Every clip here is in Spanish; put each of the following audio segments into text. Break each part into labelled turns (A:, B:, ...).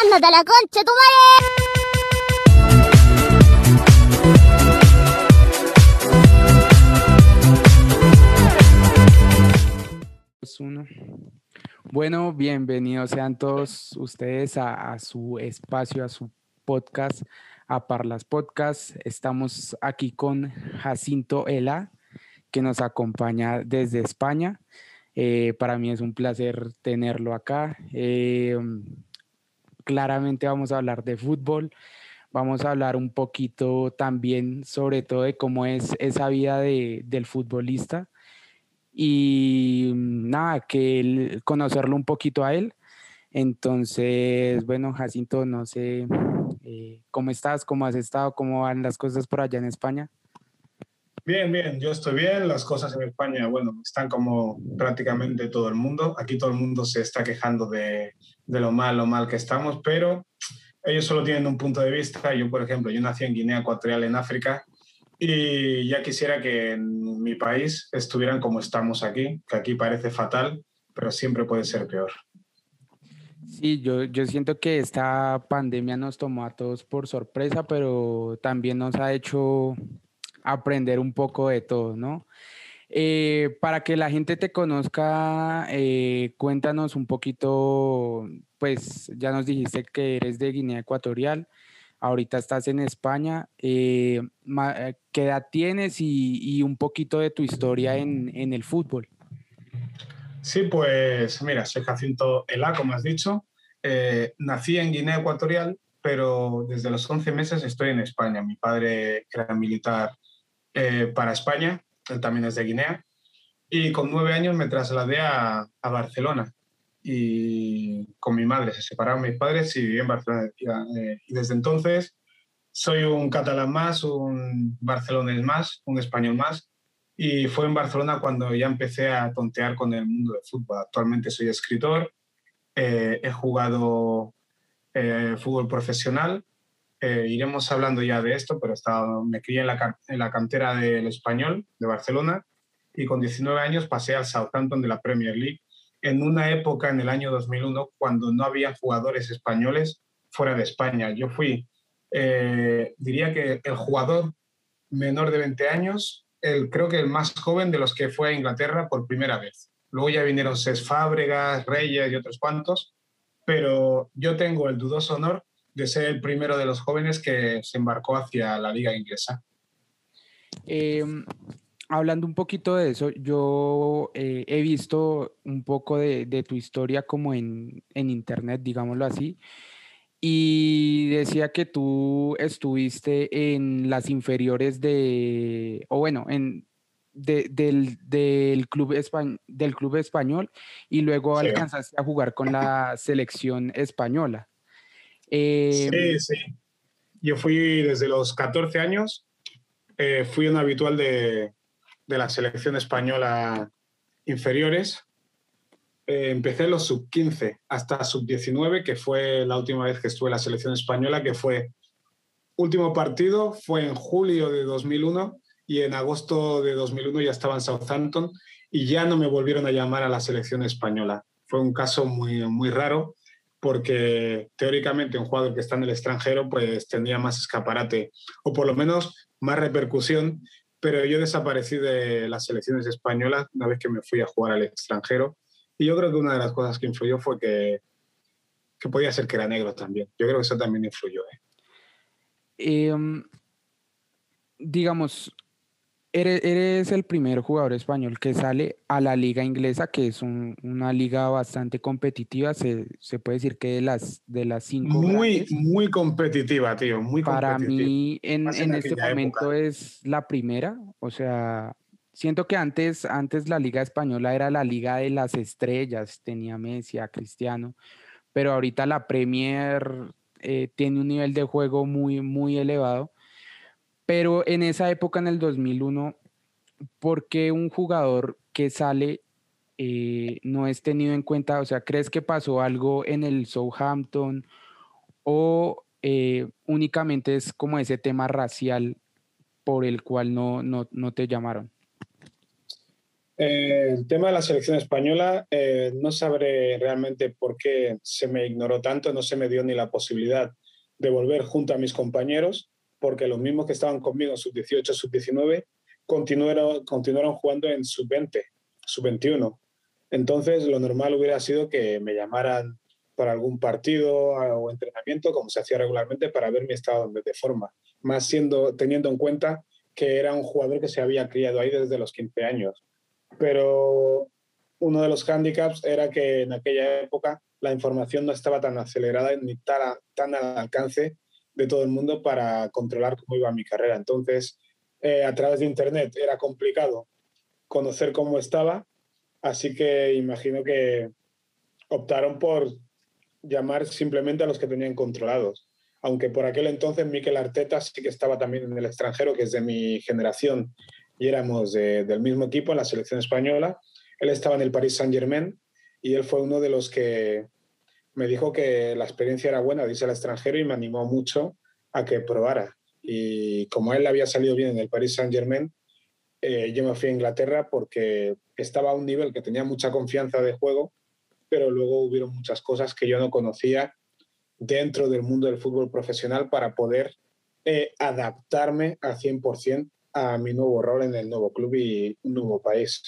A: ¡Ándate a la concha, tu
B: Uno. Bueno, bienvenidos sean todos ustedes a, su espacio, a su podcast, a Parlas Podcast. Estamos aquí con Jacinto Ela, que nos acompaña desde España. Eh, para mí es un placer tenerlo acá. Eh, claramente vamos a hablar de fútbol. Vamos a hablar un poquito también sobre todo de cómo es esa vida de, del futbolista y nada, que conocerlo un poquito a él. Entonces, bueno, Jacinto, no sé eh, cómo estás, cómo has estado, cómo van las cosas por allá en España.
C: Bien, bien, yo estoy bien. Las cosas en España, bueno, están como prácticamente todo el mundo. Aquí todo el mundo se está quejando de, de lo mal, lo mal que estamos, pero ellos solo tienen un punto de vista. Yo, por ejemplo, yo nací en Guinea Ecuatorial, en África, y ya quisiera que en mi país estuvieran como estamos aquí, que aquí parece fatal, pero siempre puede ser peor.
B: Sí, yo, yo siento que esta pandemia nos tomó a todos por sorpresa, pero también nos ha hecho aprender un poco de todo, ¿no? Eh, para que la gente te conozca, eh, cuéntanos un poquito, pues ya nos dijiste que eres de Guinea Ecuatorial, ahorita estás en España, eh, ¿qué edad tienes y, un poquito de tu historia en, en, el fútbol?
C: Sí, pues mira, soy Jacinto Elá, como has dicho, nací en Guinea Ecuatorial, pero desde los 11 meses estoy en España. Mi padre era militar eh, para España, él también es de Guinea, y con nueve años me trasladé a, Barcelona y con mi madre, se separaron mis padres y viví en Barcelona. Eh, y desde entonces soy un catalán más, un barcelonés más, un español más. Y fue en Barcelona cuando ya empecé a tontear con el mundo del fútbol. Actualmente soy escritor, eh, he jugado fútbol profesional eh, iremos hablando ya de esto, pero estaba, me crié en la, en la cantera del Español de Barcelona y con 19 años pasé al Southampton de la Premier League en una época en el año 2001 cuando no había jugadores españoles fuera de España. Yo fui, eh, diría que el jugador menor de 20 años, el, creo que el más joven de los que fue a Inglaterra por primera vez. Luego ya vinieron Ses Fábregas, Reyes y otros cuantos, pero yo tengo el dudoso honor de ser el primero de los jóvenes que se embarcó hacia la liga inglesa.
B: Eh, hablando un poquito de eso, yo eh, he visto un poco de, de tu historia como en, en, internet, digámoslo así, y decía que tú estuviste en las inferiores de, o bueno, en, de, del, del, club del club español y luego sí. alcanzaste a jugar con la selección española.
C: Eh, sí, sí. Yo fui desde los 14 años, eh, fui un habitual de, de, la selección española inferiores. Eh, empecé los sub-15 hasta sub-19, que fue la última vez que estuve en la selección española, que fue último partido, fue en julio de 2001 y en agosto de 2001 ya estaba en Southampton y ya no me volvieron a llamar a la selección española. Fue un caso muy, muy raro porque teóricamente un jugador que está en el extranjero pues tendría más escaparate o por lo menos más repercusión, pero yo desaparecí de las selecciones españolas una vez que me fui a jugar al extranjero y yo creo que una de las cosas que influyó fue que, que podía ser que era negro también. Yo creo que eso también influyó. ¿eh?
B: Eh, digamos, Eres, eres, el primer jugador español que sale a la liga inglesa, que es un, una liga bastante competitiva, se, se, puede decir que de las, de las cinco.
C: Muy, grandes, muy competitiva, tío, muy
B: Para
C: competitiva.
B: mí, en, en, en este momento época. es la primera, o sea, siento que antes, antes la liga española era la liga de las estrellas, tenía Messi, a Cristiano, pero ahorita la Premier eh, tiene un nivel de juego muy, muy elevado pero en esa época, en el 2001, ¿por qué un jugador que sale eh, no es tenido en cuenta? O sea, ¿crees que pasó algo en el Southampton o eh, únicamente es como ese tema racial por el cual no, no, no te llamaron?
C: Eh, el tema de la selección española, no sabré realmente por qué se me ignoró tanto, no se me dio ni la posibilidad de volver junto a mis compañeros, porque los mismos que estaban conmigo en sub-18, sub-19, continuaron, continuaron jugando en sub-20, sub-21. Entonces, lo normal hubiera sido que me llamaran para algún partido o entrenamiento, como se hacía regularmente, para ver mi estado de forma, más siendo, teniendo en cuenta que era un jugador que se había criado ahí desde los 15 años pero uno de los hándicaps era que en aquella época la información no estaba tan acelerada ni tan al alcance de todo el mundo para controlar cómo iba mi carrera. Entonces, eh, a través de Internet era complicado conocer cómo estaba, así que imagino que optaron por llamar simplemente a los que tenían controlados. Aunque por aquel entonces Miquel Arteta sí que estaba también en el extranjero, que es de mi generación y éramos del mismo equipo en la selección española. Él estaba en el Paris Saint Germain y él fue uno de los que me dijo que la experiencia era buena de irse al extranjero y me animó mucho a que probara. Y como él había salido bien en el Paris Saint Germain, eh, yo me fui a Inglaterra porque estaba a un nivel que tenía mucha confianza de juego, pero luego hubieron muchas cosas que yo no conocía dentro del mundo del fútbol profesional para poder eh, adaptarme al 100% a mi nuevo rol en el nuevo club y un nuevo país.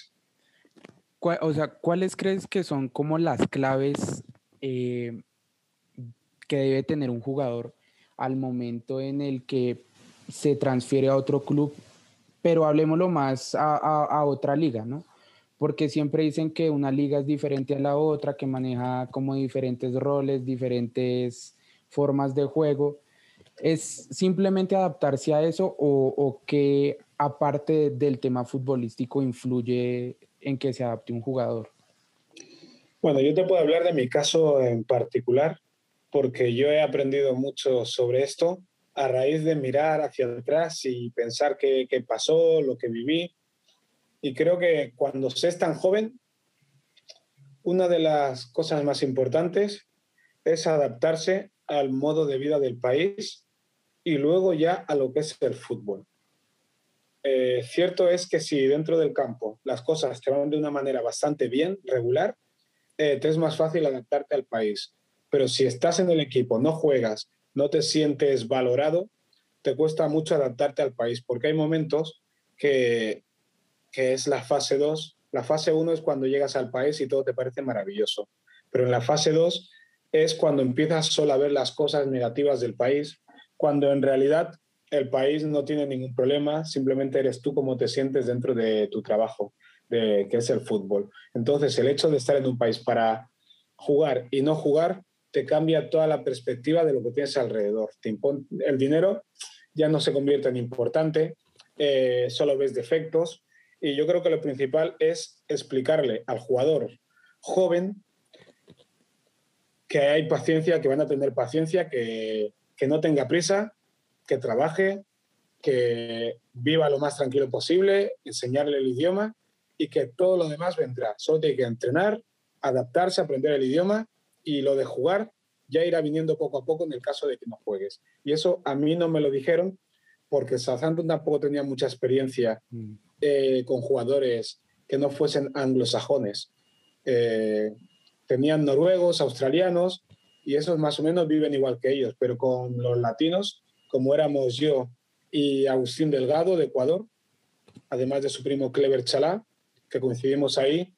B: O sea, ¿cuáles crees que son como las claves eh, que debe tener un jugador al momento en el que se transfiere a otro club? Pero hablemoslo más a, otra liga, ¿no? Porque siempre dicen que una liga es diferente a la otra, que maneja como diferentes roles, diferentes formas de juego ¿Es simplemente adaptarse a eso o, o que aparte del tema futbolístico influye en que se adapte un jugador?
C: Bueno, yo te puedo hablar de mi caso en particular porque yo he aprendido mucho sobre esto a raíz de mirar hacia atrás y pensar qué, qué pasó, lo que viví. Y creo que cuando se es tan joven, una de las cosas más importantes es adaptarse al modo de vida del país y luego ya a lo que es el fútbol. Eh, cierto es que si dentro del campo las cosas te van de una manera bastante bien, regular, eh, te es más fácil adaptarte al país. Pero si estás en el equipo, no juegas, no te sientes valorado, te cuesta mucho adaptarte al país, porque hay momentos que, que es la fase 2. La fase 1 es cuando llegas al país y todo te parece maravilloso. Pero en la fase 2 es cuando empiezas solo a ver las cosas negativas del país, cuando en realidad el país no tiene ningún problema, simplemente eres tú como te sientes dentro de tu trabajo, de, que es el fútbol. Entonces, el hecho de estar en un país para jugar y no jugar te cambia toda la perspectiva de lo que tienes alrededor. el dinero ya no se convierte en importante, eh, solo ves defectos. Y yo creo que lo principal es explicarle al jugador joven que hay paciencia, que van a tener paciencia, que que no tenga prisa, que trabaje, que viva lo más tranquilo posible, enseñarle el idioma y que todo lo demás vendrá. Solo tiene que entrenar, adaptarse, aprender el idioma y lo de jugar ya irá viniendo poco a poco en el caso de que no juegues. Y eso a mí no me lo dijeron porque Southampton tampoco tenía mucha experiencia mm. eh, con jugadores que no fuesen anglosajones. Eh, tenían noruegos, australianos, y esos más o menos viven igual que ellos, pero con los latinos, como éramos yo y Agustín Delgado de Ecuador, además de su primo Clever Chalá, que coincidimos ahí,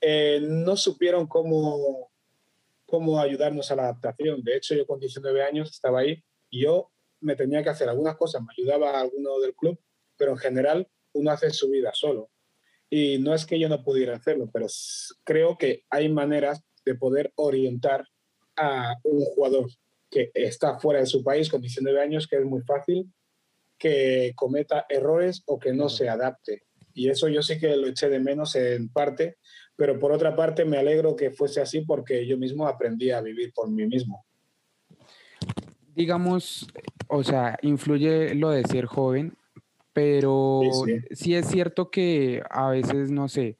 C: eh, no supieron cómo, cómo ayudarnos a la adaptación. De hecho, yo con 19 años estaba ahí y yo me tenía que hacer algunas cosas, me ayudaba a alguno del club, pero en general uno hace su vida solo. Y no es que yo no pudiera hacerlo, pero creo que hay maneras de poder orientar a un jugador que está fuera de su país con 19 años que es muy fácil que cometa errores o que no se adapte. Y eso yo sí que lo eché de menos en parte, pero por otra parte me alegro que fuese así porque yo mismo aprendí a vivir por mí mismo.
B: Digamos, o sea, influye lo de ser joven, pero sí, es cierto que a veces, no sé,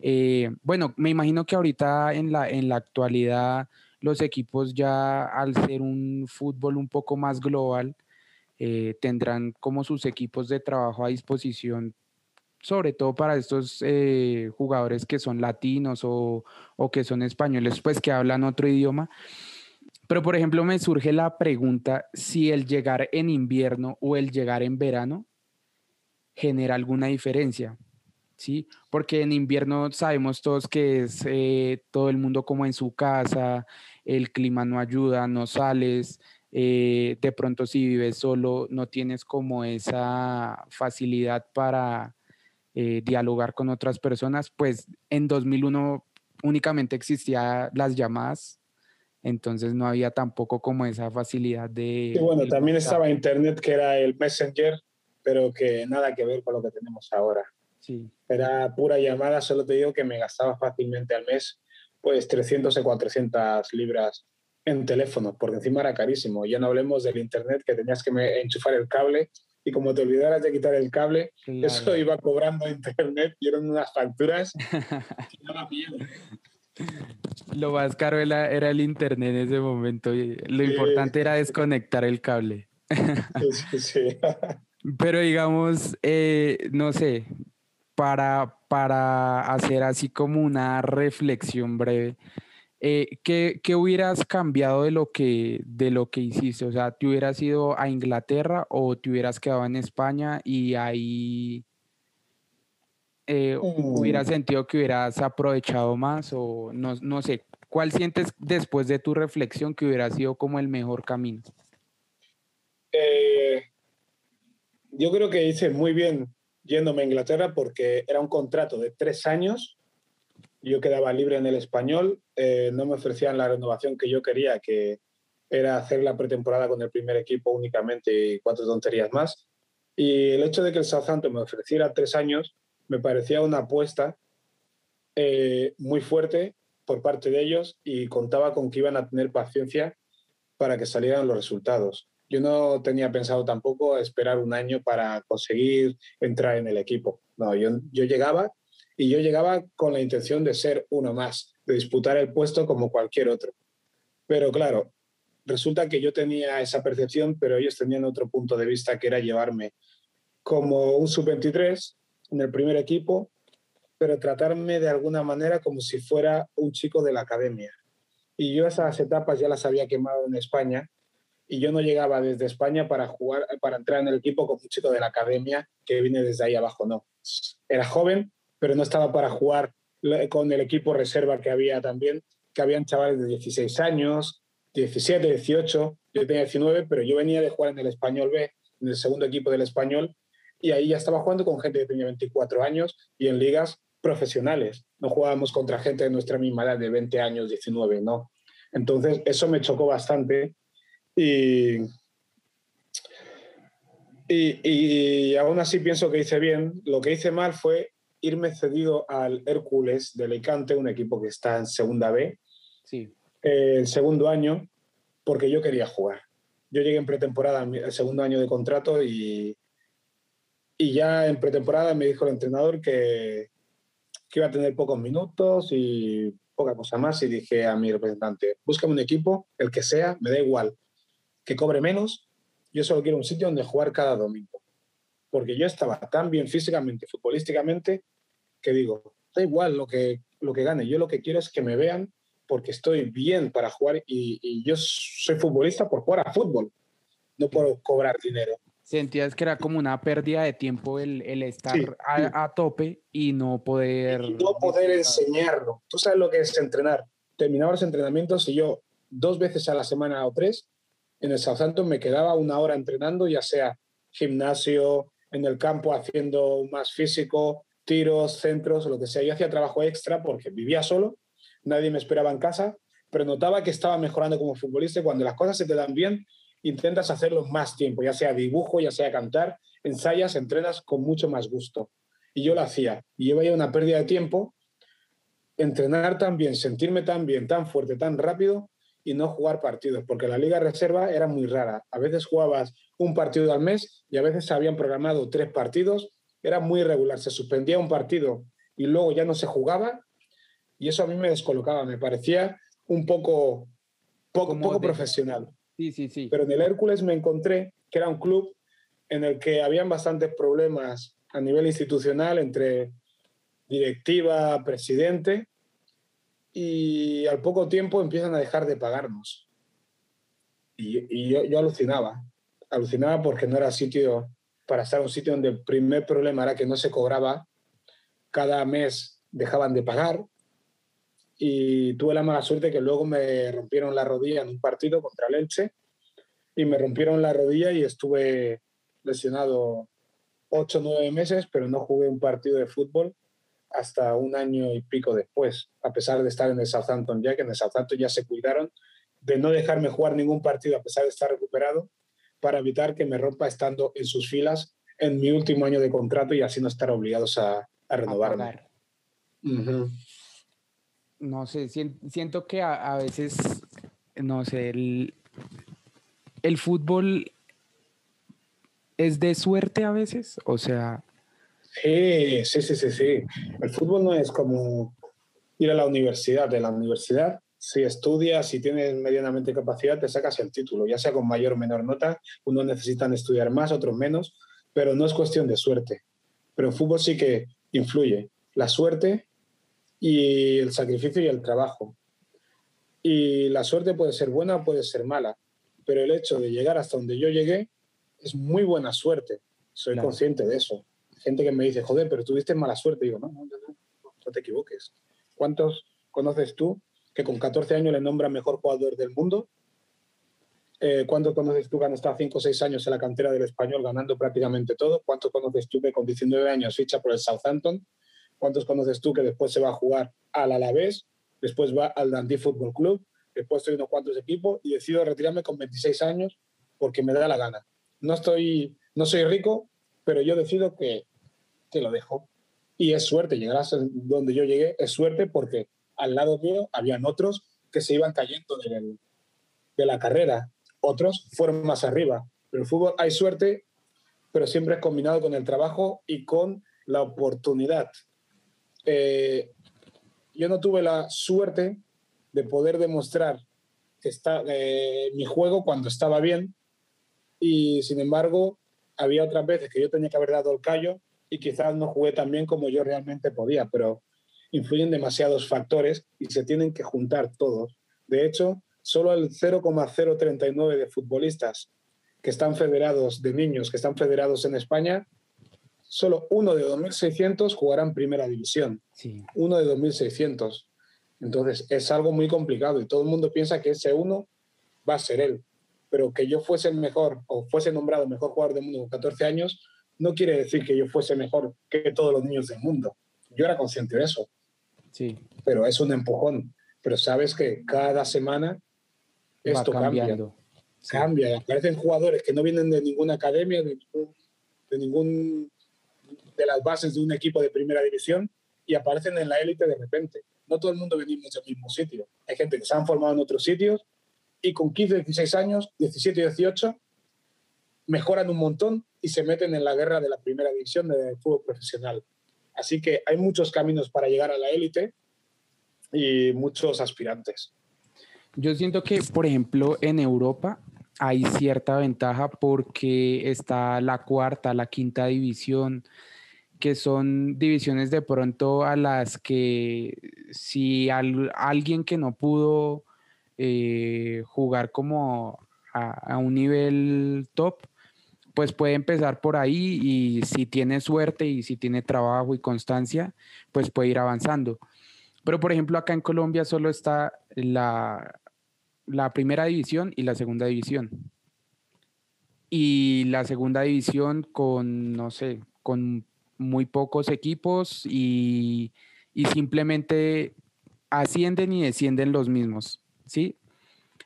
B: eh, bueno, me imagino que ahorita en la, en la actualidad los equipos ya al ser un fútbol un poco más global, eh, tendrán como sus equipos de trabajo a disposición sobre todo para estos eh, jugadores que son latinos o, o, que son españoles, pues que hablan otro idioma. Pero, por ejemplo, me surge la pregunta si el llegar en invierno o el llegar en verano genera alguna diferencia. ¿Sí? Porque en invierno sabemos todos que es eh, todo el mundo como en su casa, el clima no ayuda, no sales, eh, de pronto si vives solo no tienes como esa facilidad para eh, dialogar con otras personas, pues en 2001 únicamente existían las llamadas, entonces no había tampoco como esa facilidad de...
C: Y bueno, también estaba Internet que era el Messenger, pero que nada que ver con lo que tenemos ahora.
B: Sí.
C: Era pura llamada, solo te digo que me gastaba fácilmente al mes pues 300 o 400 libras en teléfono, porque encima era carísimo. Ya no hablemos del internet, que tenías que enchufar el cable y como te olvidaras de quitar el cable, eso iba cobrando internet y eran unas facturas
B: Lo más caro era, era, el internet en ese momento. Lo importante era desconectar el cable.
C: Sí, sí.
B: Pero digamos, eh, no sé, para, para hacer así como una reflexión breve, eh, ¿qué, ¿qué, hubieras cambiado de lo, que, de lo que hiciste? O sea, ¿te hubieras ido a Inglaterra o te hubieras quedado en España y ahí eh, hubieras sentido que hubieras aprovechado más o no, no sé? ¿Cuál sientes después de tu reflexión que hubiera sido como el mejor camino?
C: Eh, yo creo que hice muy bien yéndome a Inglaterra porque era un contrato de tres años yo quedaba libre en el español, eh, no me ofrecían la renovación que yo quería, que era hacer la pretemporada con el primer equipo únicamente y cuatro tonterías más. Y el hecho de que el Southampton me ofreciera tres años me parecía una apuesta eh, muy fuerte por parte de ellos y contaba con que iban a tener paciencia para que salieran los resultados. Yo no tenía pensado tampoco esperar un año para conseguir entrar en el equipo. No, yo, yo llegaba y yo llegaba con la intención de ser uno más, de disputar el puesto como cualquier otro. Pero claro, resulta que yo tenía esa percepción, pero ellos tenían otro punto de vista que era llevarme como un sub-23 en el primer equipo, pero tratarme de alguna manera como si fuera un chico de la academia. Y yo esas etapas ya las había quemado en España y yo no llegaba desde España para jugar, para entrar en el equipo como un chico de la academia que viene desde ahí abajo, no. Era joven, pero no estaba para jugar con el equipo reserva que había también, que habían chavales de 16 años, 17, 18, yo tenía 19, pero yo venía de jugar en el Español B, en el segundo equipo del Español, y ahí ya estaba jugando con gente que tenía 24 años y en ligas profesionales. No jugábamos contra gente de nuestra misma edad, de 20 años, 19, no. Entonces, eso me chocó bastante y, y, y aún así pienso que hice bien. Lo que hice mal fue irme cedido al Hércules de Alicante, un equipo que está en Segunda B,
B: sí.
C: Eh, el segundo año, porque yo quería jugar. Yo llegué en pretemporada, el segundo año de contrato, y, y ya en pretemporada me dijo el entrenador que, que iba a tener pocos minutos y poca cosa más, y dije a mi representante, búscame un equipo, el que sea, me da igual, que cobre menos, yo solo quiero un sitio donde jugar cada domingo porque yo estaba tan bien físicamente, futbolísticamente, que digo, da igual lo que, lo que gane, yo lo que quiero es que me vean porque estoy bien para jugar y, yo soy futbolista por jugar a fútbol, no por cobrar dinero.
B: Sentías que era como una pérdida de tiempo el, el estar A, tope y no poder...
C: Y no poder enseñarlo. Tú sabes lo que es entrenar. Terminaba los entrenamientos y yo dos veces a la semana o tres en el Southampton me quedaba una hora entrenando, ya sea gimnasio, en el campo haciendo más físico, tiros, centros, lo que sea. Yo hacía trabajo extra porque vivía solo, nadie me esperaba en casa, pero notaba que estaba mejorando como futbolista y cuando las cosas se te dan bien, intentas hacerlo más tiempo, ya sea dibujo, ya sea cantar, ensayas, entrenas con mucho más gusto. Y yo lo hacía. Y yo veía una pérdida de tiempo, entrenar tan bien, sentirme tan bien, tan fuerte, tan rápido y no jugar partidos, porque la liga reserva era muy rara. A veces jugabas un partido al mes y a veces se habían programado tres partidos. Era muy irregular. Se suspendía un partido y luego ya no se jugaba y eso a mí me descolocaba. Me parecía un poco, poco, poco profesional.
B: Sí, sí, sí.
C: Pero en el Hércules me encontré que era un club en el que habían bastantes problemas a nivel institucional entre directiva, presidente, y al poco tiempo empiezan a dejar de pagarnos. Y, yo, yo, alucinaba, alucinaba porque no era sitio para estar un sitio donde el primer problema era que no se cobraba, cada mes dejaban de pagar. Y tuve la mala suerte que luego me rompieron la rodilla en un partido contra el Elche y me rompieron la rodilla y estuve lesionado ocho o nueve meses, pero no jugué un partido de fútbol hasta un año y pico después, a pesar de estar en el Southampton ya, que en el Southampton ya se cuidaron de no dejarme jugar ningún partido a pesar de estar recuperado, para evitar que me rompa estando en sus filas en mi último año de contrato y así no estar obligados a, a renovarme.
B: No sé, siento que a, veces, no sé, el, el fútbol es de suerte a veces, o sea,
C: Sí, sí, sí, sí, sí. El fútbol no es como ir a la universidad. De la universidad, si estudias, si tienes medianamente capacidad, te sacas el título, ya sea con mayor o menor nota. Unos necesitan estudiar más, otros menos, pero no es cuestión de suerte. Pero el fútbol sí que influye. La suerte y el sacrificio y el trabajo. Y la suerte puede ser buena o puede ser mala, pero el hecho de llegar hasta donde yo llegué es muy buena suerte. Soy consciente de eso gente que me dice, joder, pero tuviste mala suerte. Digo, no, no, no, no te equivoques. ¿Cuántos conoces tú con 14 años le nombran mejor jugador del mundo? Eh, ¿Cuántos conoces tú que han estado 5 o 6 años en la cantera del español ganando prácticamente todo? ¿Cuántos conoces tú que con 19 años ficha por el Southampton? ¿Cuántos conoces tú que después se va a jugar al Alavés? Después va al Dundee Football Club. Después estoy en unos cuantos equipos y decido retirarme con 26 años porque me da la gana. No, estoy, no soy rico, pero yo decido que que lo dejo. Y es suerte, llegar a donde yo llegué, es suerte porque al lado mío habían otros que se iban cayendo de, la carrera, otros fueron más arriba. Pero el fútbol hay suerte, pero siempre es combinado con el trabajo y con la oportunidad. Eh, yo no tuve la suerte de poder demostrar que está, eh, mi juego cuando estaba bien y sin embargo había otras veces que yo tenía que haber dado el callo y quizás no jugué tan bien como yo realmente podía, pero influyen demasiados factores y se tienen que juntar todos. De hecho, solo el 0,039 de futbolistas que están federados, de niños que están federados en España, solo uno de 2.600 jugará en primera división. Sí. Uno de 2.600. Entonces, es algo muy complicado y todo el mundo piensa que ese uno va a ser él. Pero que yo fuese el mejor o fuese nombrado mejor jugador del mundo con 14 años, no quiere decir que yo fuese mejor que todos los niños del mundo. Yo era consciente de eso. Sí. Pero es un empujón. Pero sabes que cada semana esto cambia. Cambia. Aparecen jugadores que no vienen de ninguna academia, de ningún, de las bases de un equipo de primera división y aparecen en la élite de repente. No todo el mundo venimos del mismo sitio. Hay gente que se han formado en otros sitios y con 15, 16 años, 17 y 18, mejoran un montón y se meten en la guerra de la primera división del fútbol profesional. Así que hay muchos caminos para llegar a la élite y muchos aspirantes.
B: Yo siento que, por ejemplo, en Europa hay cierta ventaja porque está la cuarta, la quinta división, que son divisiones de pronto a las que si alguien que no pudo eh, jugar como a, un nivel top, pues puede empezar por ahí y si tiene suerte y si tiene trabajo y constancia, pues puede ir avanzando. Pero por ejemplo, acá en Colombia solo está la, la primera división y la segunda división. Y la segunda división con, no sé, con muy pocos equipos y, y simplemente ascienden y descienden los mismos, ¿sí?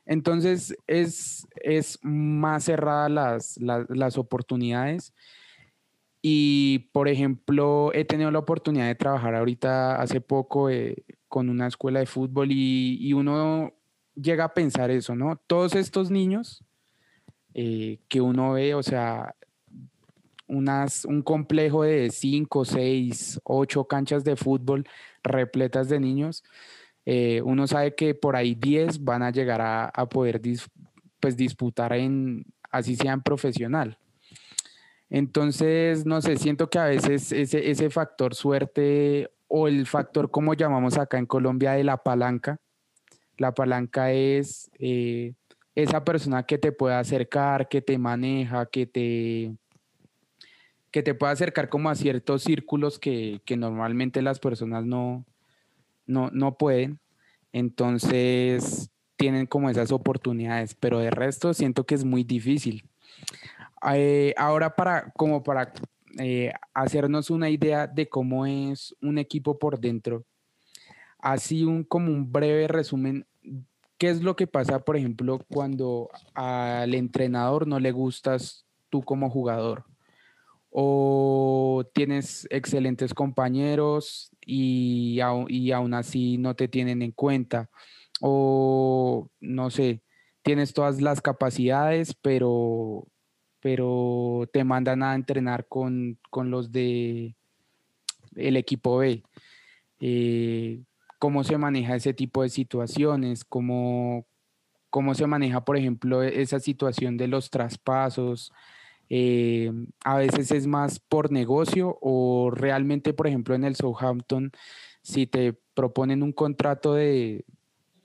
B: Entonces es, es más cerrada las, las, oportunidades. Y, por ejemplo, he tenido la oportunidad de trabajar ahorita hace poco eh, con una escuela de fútbol y, uno llega a pensar eso, ¿no? Todos estos niños eh, que uno ve, o sea, unas, un complejo de cinco, seis, ocho canchas de fútbol repletas de niños, eh, uno sabe que por ahí 10 van a llegar a, poder pues, disputar en, así sean profesional. Entonces, no sé, siento que a veces ese, ese factor suerte o el factor, como llamamos acá en Colombia, de la palanca, la palanca es eh, esa persona que te puede acercar, que te maneja, que te, que te puede acercar como a ciertos círculos que, que normalmente las personas no, no, no pueden. Entonces tienen como esas oportunidades, pero de resto siento que es muy difícil. Eh, ahora para, como para eh, hacernos una idea de cómo es un equipo por dentro, así un, como un breve resumen, ¿qué es lo que pasa, por ejemplo, cuando al entrenador no le gustas tú como jugador? O tienes excelentes compañeros y, aún así no te tienen en cuenta, o no sé, tienes todas las capacidades, pero, pero te mandan a entrenar con, con los de el equipo B. Eh, ¿Cómo se maneja ese tipo de situaciones? ¿Cómo, ¿Cómo se maneja, por ejemplo, esa situación de los traspasos? Eh, a veces es más por negocio o realmente, por ejemplo, en el Southampton, si te proponen un contrato de,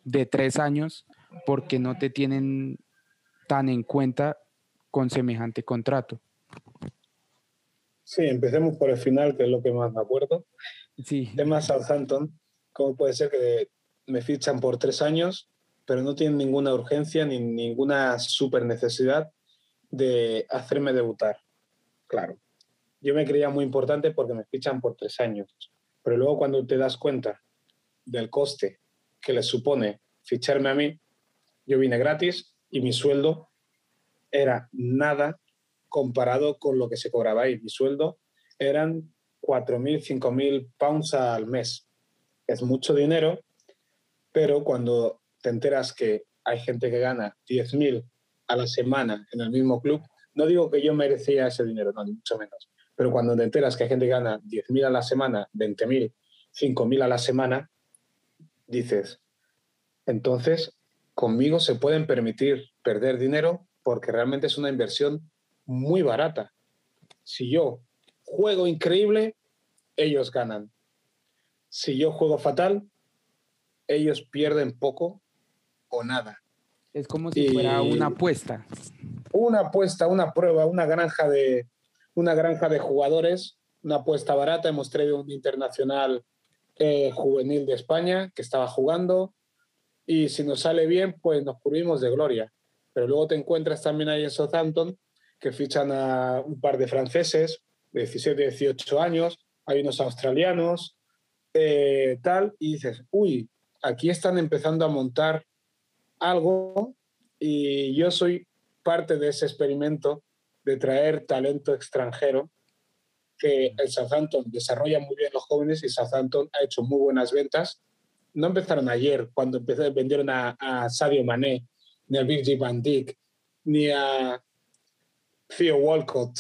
B: de tres años, porque no te tienen tan en cuenta con semejante contrato?
C: Sí, empecemos por el final, que es lo que más me acuerdo.
B: Sí.
C: Tema Southampton, ¿cómo puede ser que me fichan por tres años, pero no tienen ninguna urgencia ni ninguna super necesidad de hacerme debutar. Claro, yo me creía muy importante porque me fichan por tres años, pero luego cuando te das cuenta del coste que les supone ficharme a mí, yo vine gratis y mi sueldo era nada comparado con lo que se cobraba ahí. Mi sueldo eran 4.000, 5.000 pounds al mes. Es mucho dinero, pero cuando te enteras que hay gente que gana 10.000 a la semana en el mismo club, no digo que yo merecía ese dinero, no, ni mucho menos. Pero cuando te enteras que hay gente que gana 10.000 a la semana, 20.000, 5.000 a la semana, dices, entonces conmigo se pueden permitir perder dinero porque realmente es una inversión muy barata. Si yo juego increíble, ellos ganan. Si yo juego fatal, ellos pierden poco o nada.
B: Es como si fuera una apuesta.
C: Una apuesta, una prueba, una granja de, una granja de jugadores, una apuesta barata. Hemos traído un internacional eh, juvenil de España que estaba jugando y si nos sale bien, pues nos cubrimos de gloria. Pero luego te encuentras también ahí en Southampton que fichan a un par de franceses de 17, 18 años, hay unos australianos, eh, tal, y dices, uy, aquí están empezando a montar algo y yo soy parte de ese experimento de traer talento extranjero que el Southampton desarrolla muy bien los jóvenes y Southampton ha hecho muy buenas ventas. No empezaron ayer cuando empecé, vendieron a, a Sadio Mané, ni a Virgil van Dijk, ni a Theo Walcott,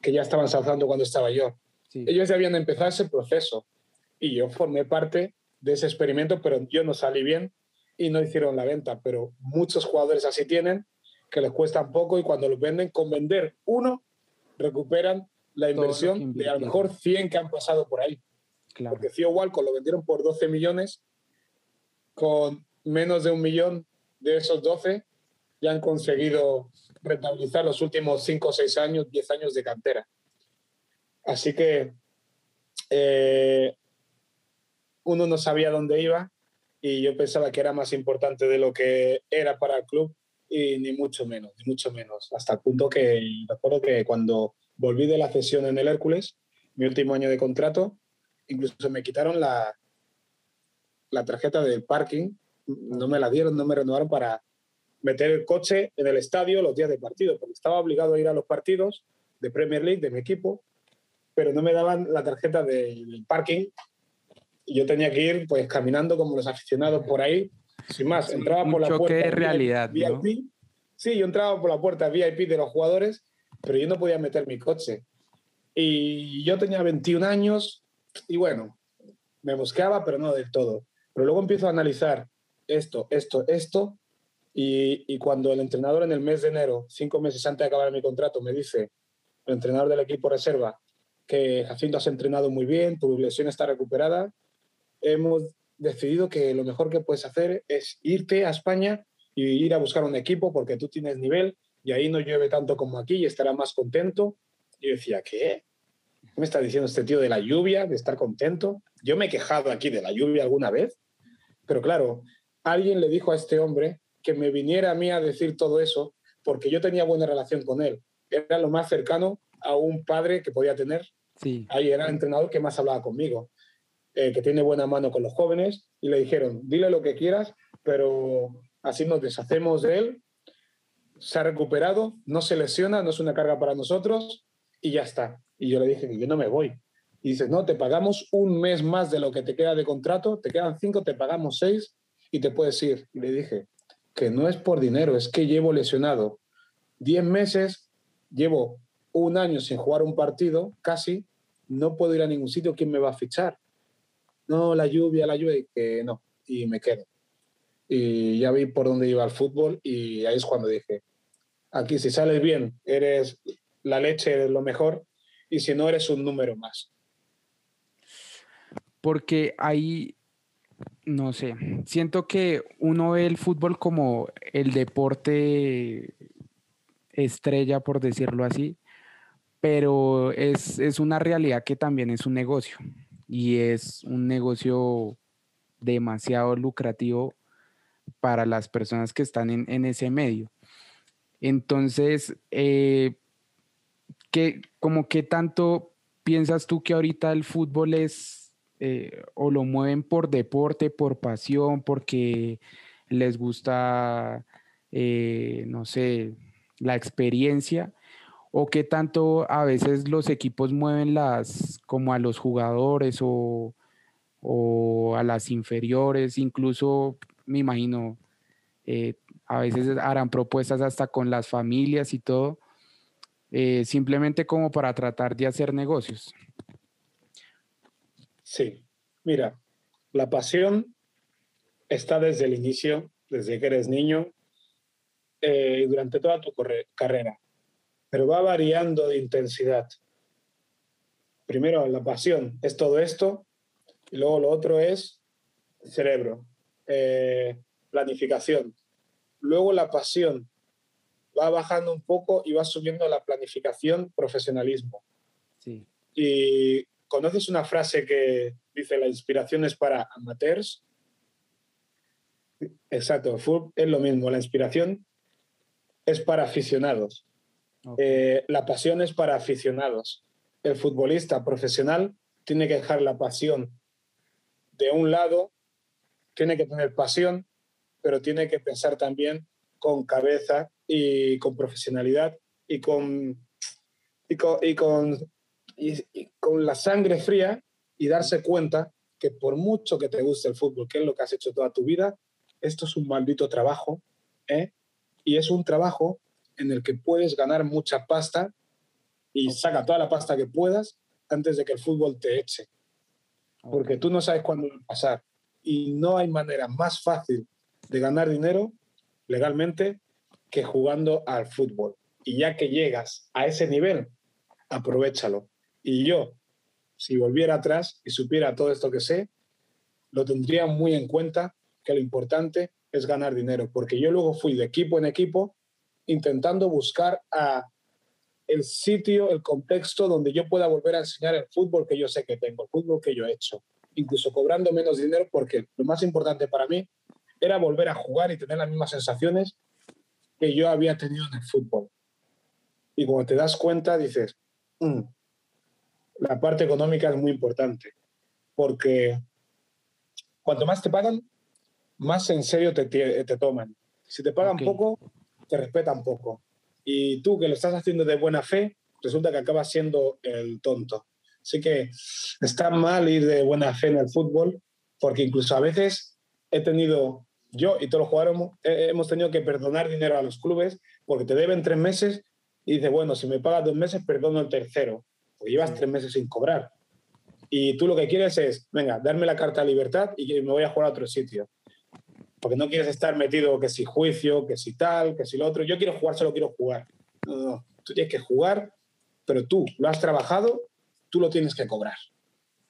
C: que ya estaban Southampton cuando estaba yo. Ellos ya habían empezado ese proceso y yo formé parte de ese experimento, pero yo no salí bien y no hicieron la venta, pero muchos jugadores así tienen que les cuesta poco y cuando los venden, con vender uno, recuperan la inversión de a lo mejor 100 que han pasado por ahí. Claro. Porque Theo Walcott lo vendieron por 12 millones, con menos de un millón de esos 12 ya han conseguido rentabilizar los últimos 5 o 6 años, 10 años de cantera. Así que eh, uno no sabía dónde iba y yo pensaba que era más importante de lo que era para el club y ni mucho menos, ni mucho menos. Hasta el punto que recuerdo que cuando volví de la cesión en el Hércules, mi último año de contrato, incluso me quitaron la, la tarjeta del parking, no me la dieron, no me renovaron para meter el coche en el estadio los días de partido, porque estaba obligado a ir a los partidos de Premier League de mi equipo, pero no me daban la tarjeta del parking yo tenía que ir pues caminando como los aficionados por ahí, sin más, entraba por la puerta
B: de realidad,
C: VIP, sí, yo entraba por la puerta VIP de los jugadores, pero yo no podía meter mi coche. Y yo tenía 21 años y bueno, me buscaba, pero no del todo. Pero luego empiezo a analizar esto, esto, esto, y, y, cuando el entrenador en el mes de enero, cinco meses antes de acabar mi contrato, me dice, el entrenador del equipo reserva, que Jacinto has entrenado muy bien, tu lesión está recuperada, hemos decidido que lo mejor que puedes hacer es irte a España y ir a buscar un equipo porque tú tienes nivel y ahí no llueve tanto como aquí y estarás más contento. Y yo decía, ¿qué? ¿Qué me está diciendo este tío de la lluvia, de estar contento? Yo me he quejado aquí de la lluvia alguna vez, pero claro, alguien le dijo a este hombre que me viniera a mí a decir todo eso porque yo tenía buena relación con él. Era lo más cercano a un padre que podía tener.
B: Sí.
C: Ahí era el entrenador que más hablaba conmigo, eh, que tiene buena mano con los jóvenes, y le dijeron, dile lo que quieras, pero así nos deshacemos de él. Se ha recuperado, no se lesiona, no es una carga para nosotros, y ya está. Y yo le dije que yo no me voy. Y dice, no, te pagamos un mes más de lo que te queda de contrato, te quedan cinco, te pagamos seis y te puedes ir. Y le dije que no es por dinero, es que llevo lesionado diez meses, llevo un año sin jugar un partido, casi, no puedo ir a ningún sitio, ¿quién me va a fichar? No, la lluvia, la lluvia, y que no, y me quedo. Y ya vi por dónde iba el fútbol y ahí es cuando dije, aquí si sales bien, eres la leche, eres lo mejor, y si no, eres un número más.
B: Porque ahí, no sé, siento que uno ve el fútbol como el deporte estrella, por decirlo así, pero es, es una realidad que también es un negocio y es un negocio demasiado lucrativo para las personas que están en, en ese medio. Entonces, eh, ¿qué, como qué tanto piensas tú que ahorita el fútbol es eh, o lo mueven por deporte, por pasión, porque les gusta, eh, no sé, la experiencia? ¿O qué tanto a veces los equipos mueven las como a los jugadores o, o a las inferiores? Incluso me imagino, eh, a veces harán propuestas hasta con las familias y todo, eh, simplemente como para tratar de hacer negocios.
C: Sí, mira, la pasión está desde el inicio, desde que eres niño, eh, durante toda tu carrera, pero va variando de intensidad. Primero, la pasión es todo esto, y luego lo otro es cerebro, eh, planificación. Luego la pasión va bajando un poco y va subiendo la planificación, profesionalismo.
B: Sí.
C: Y conoces una frase que dice la inspiración es para amateurs. Exacto, es lo mismo, la inspiración es para aficionados. Eh, la pasión es para aficionados. El futbolista profesional tiene que dejar la pasión de un lado, tiene que tener pasión, pero tiene que pensar también con cabeza y con profesionalidad y con, y con, y con, y, y con la sangre fría y darse cuenta que por mucho que te guste el fútbol, que es lo que has hecho toda tu vida, esto es un maldito trabajo, ¿eh? y es un trabajo en el que puedes ganar mucha pasta y saca toda la pasta que puedas antes de que el fútbol te eche. Porque tú no sabes cuándo va a pasar. Y no hay manera más fácil de ganar dinero legalmente que jugando al fútbol. Y ya que llegas a ese nivel, aprovechalo. Y yo, si volviera atrás y supiera todo esto que sé, lo tendría muy en cuenta que lo importante es ganar dinero, porque yo luego fui de equipo en equipo intentando buscar a el sitio, el contexto donde yo pueda volver a enseñar el fútbol que yo sé que tengo, el fútbol que yo he hecho, incluso cobrando menos dinero, porque lo más importante para mí era volver a jugar y tener las mismas sensaciones que yo había tenido en el fútbol. Y cuando te das cuenta, dices, mm, la parte económica es muy importante, porque cuanto más te pagan, más en serio te, te, te toman. Si te pagan poco, te respetan poco. Y tú que lo estás haciendo de buena fe, resulta que acabas siendo el tonto. Así que está mal ir de buena fe en el fútbol, porque incluso a veces he tenido, yo y todos los jugadores hemos- tenido que perdonar dinero a los clubes porque te deben tres meses y dices, bueno, si me pagas dos meses, perdono el tercero. Porque llevas tres meses sin cobrar. Y tú lo que quieres es, venga, darme la carta de libertad y me voy a jugar a otro sitio. Porque no quieres estar metido que si juicio, que si tal, que si lo otro. Yo quiero jugar, solo quiero jugar. No, no, no. Tú tienes que jugar pero tú lo has trabajado, tú lo tienes que cobrar.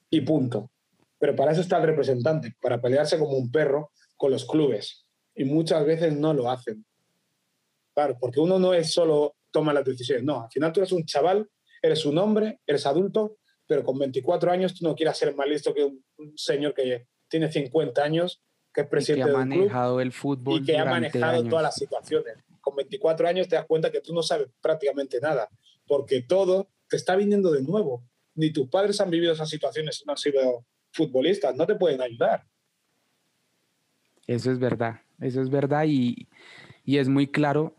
C: Y punto. Pero para eso está el representante, para pelearse como un perro con los clubes. Y muchas veces no lo hacen. Claro, porque uno no es solo toma las decisiones, no, al final tú eres un chaval, eres un hombre, eres adulto, pero con 24 años tú no quieras ser más listo que un, señor que tiene 50 años, que es presidente
B: y que ha manejado el fútbol
C: y que ha manejado todas las situaciones. Con 24 años te das cuenta que tú no sabes prácticamente nada, porque todo te está viniendo de nuevo. Ni tus padres han vivido esas situaciones y no han sido futbolistas, no te pueden ayudar.
B: Eso es verdad, eso es verdad y, y es muy claro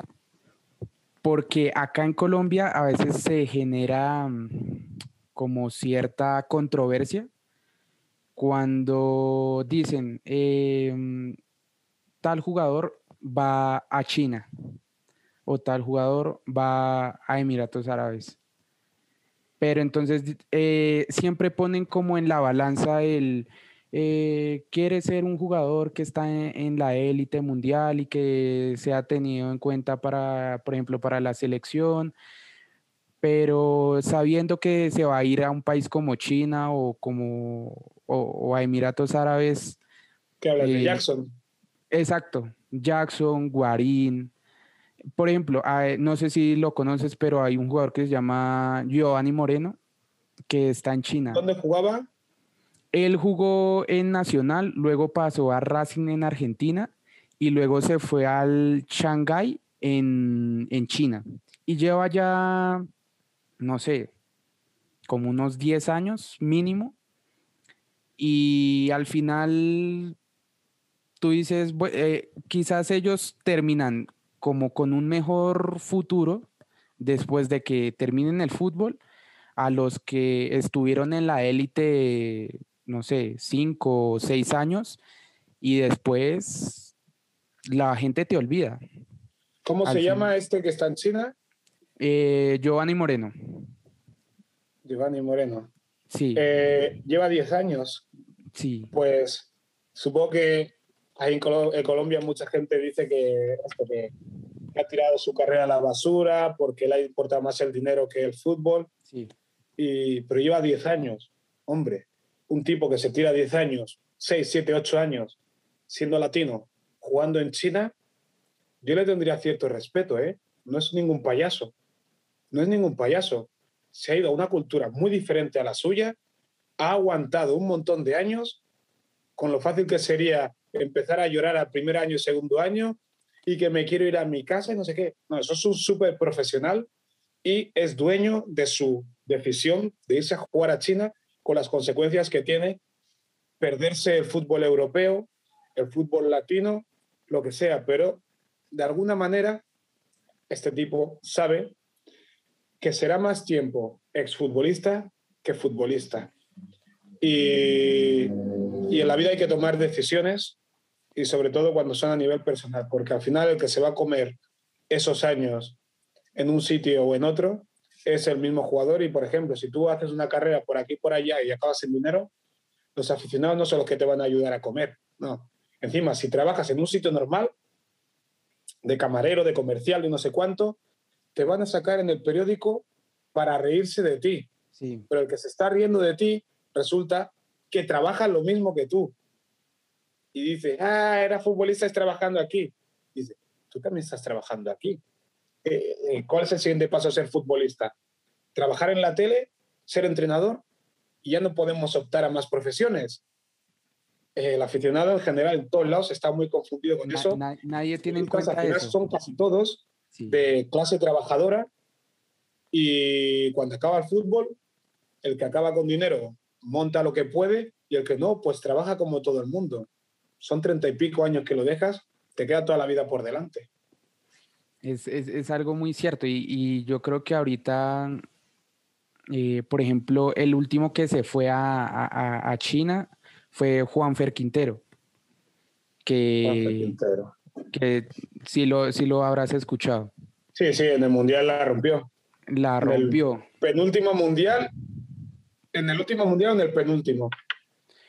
B: porque acá en Colombia a veces se genera mm, como cierta controversia cuando dicen em, tal jugador va a China o tal jugador va a Emiratos Árabes. Pero entonces eh, siempre ponen como en la balanza el, eh, quiere ser un jugador que está en, la élite mundial y que se ha tenido en cuenta para, por ejemplo, para la selección, pero sabiendo que se va a ir a un país como China o como o, a Emiratos Árabes.
C: Que hablas de eh, Jackson.
B: Exacto, Jackson, Guarín. Por ejemplo, no sé si lo conoces, pero hay un jugador que se llama Giovanni Moreno, que está en China.
C: ¿Dónde jugaba?
B: Él jugó en Nacional, luego pasó a Racing en Argentina y luego se fue al Shanghai en, China. Y lleva ya, no sé, como unos 10 años mínimo. Y al final, tú dices, eh, quizás ellos terminan como con un mejor futuro después de que terminen el fútbol a los que estuvieron en la élite no sé, cinco o seis años y después la gente te olvida.
C: ¿Cómo se llama este que está en China?
B: Eh, Giovanni Moreno.
C: Giovanni Moreno.
B: Sí.
C: Eh, lleva 10 años.
B: Sí.
C: Pues supongo que ahí en, Colombia mucha gente dice que, que, ha tirado su carrera a la basura porque le importa más el dinero que el fútbol.
B: Sí.
C: Y, pero lleva 10 años. Hombre, un tipo que se tira 10 años, 6, 7, 8 años, siendo latino, jugando en China, yo le tendría cierto respeto, ¿eh? No es ningún payaso. No es ningún payaso. Se ha ido a una cultura muy diferente a la suya, ha aguantado un montón de años, con lo fácil que sería empezar a llorar al primer año y segundo año, y que me quiero ir a mi casa y no sé qué. No, eso es un súper profesional y es dueño de su decisión de irse a jugar a China con las consecuencias que tiene perderse el fútbol europeo, el fútbol latino, lo que sea, pero de alguna manera este tipo sabe que será más tiempo exfutbolista que futbolista. Y, y en la vida hay que tomar decisiones y sobre todo cuando son a nivel personal, porque al final el que se va a comer esos años en un sitio o en otro es el mismo jugador y, por ejemplo, si tú haces una carrera por aquí por allá y acabas sin dinero, los aficionados no son los que te van a ayudar a comer, no. Encima, si trabajas en un sitio normal, de camarero, de comercial, de no sé cuánto, te van a sacar en el periódico para reírse de ti.
B: Sí.
C: Pero el que se está riendo de ti resulta que trabaja lo mismo que tú. Y dice, ah, era futbolista, es trabajando aquí. Dice, tú también estás trabajando aquí. Eh, eh, ¿cuál es el siguiente paso a ser futbolista? Trabajar en la tele, ser entrenador y ya no podemos optar a más profesiones. Eh, el aficionado en general en todos lados está muy confundido con eso.
B: nadie tiene en cuenta eso.
C: Son casi todos de clase trabajadora y cuando acaba el fútbol, el que acaba con dinero monta lo que puede y el que no, pues trabaja como todo el mundo. Son treinta y pico años que lo dejas, te queda toda la vida por delante.
B: Es, es, es algo muy cierto y, y, yo creo que ahorita, eh, por ejemplo, el último que se fue a, a, a China fue Juan Fer Quintero, que, que si, lo, si lo habrás escuchado.
C: Sí, sí, en el Mundial la rompió.
B: La rompió.
C: penúltimo Mundial, en el último Mundial o en el penúltimo.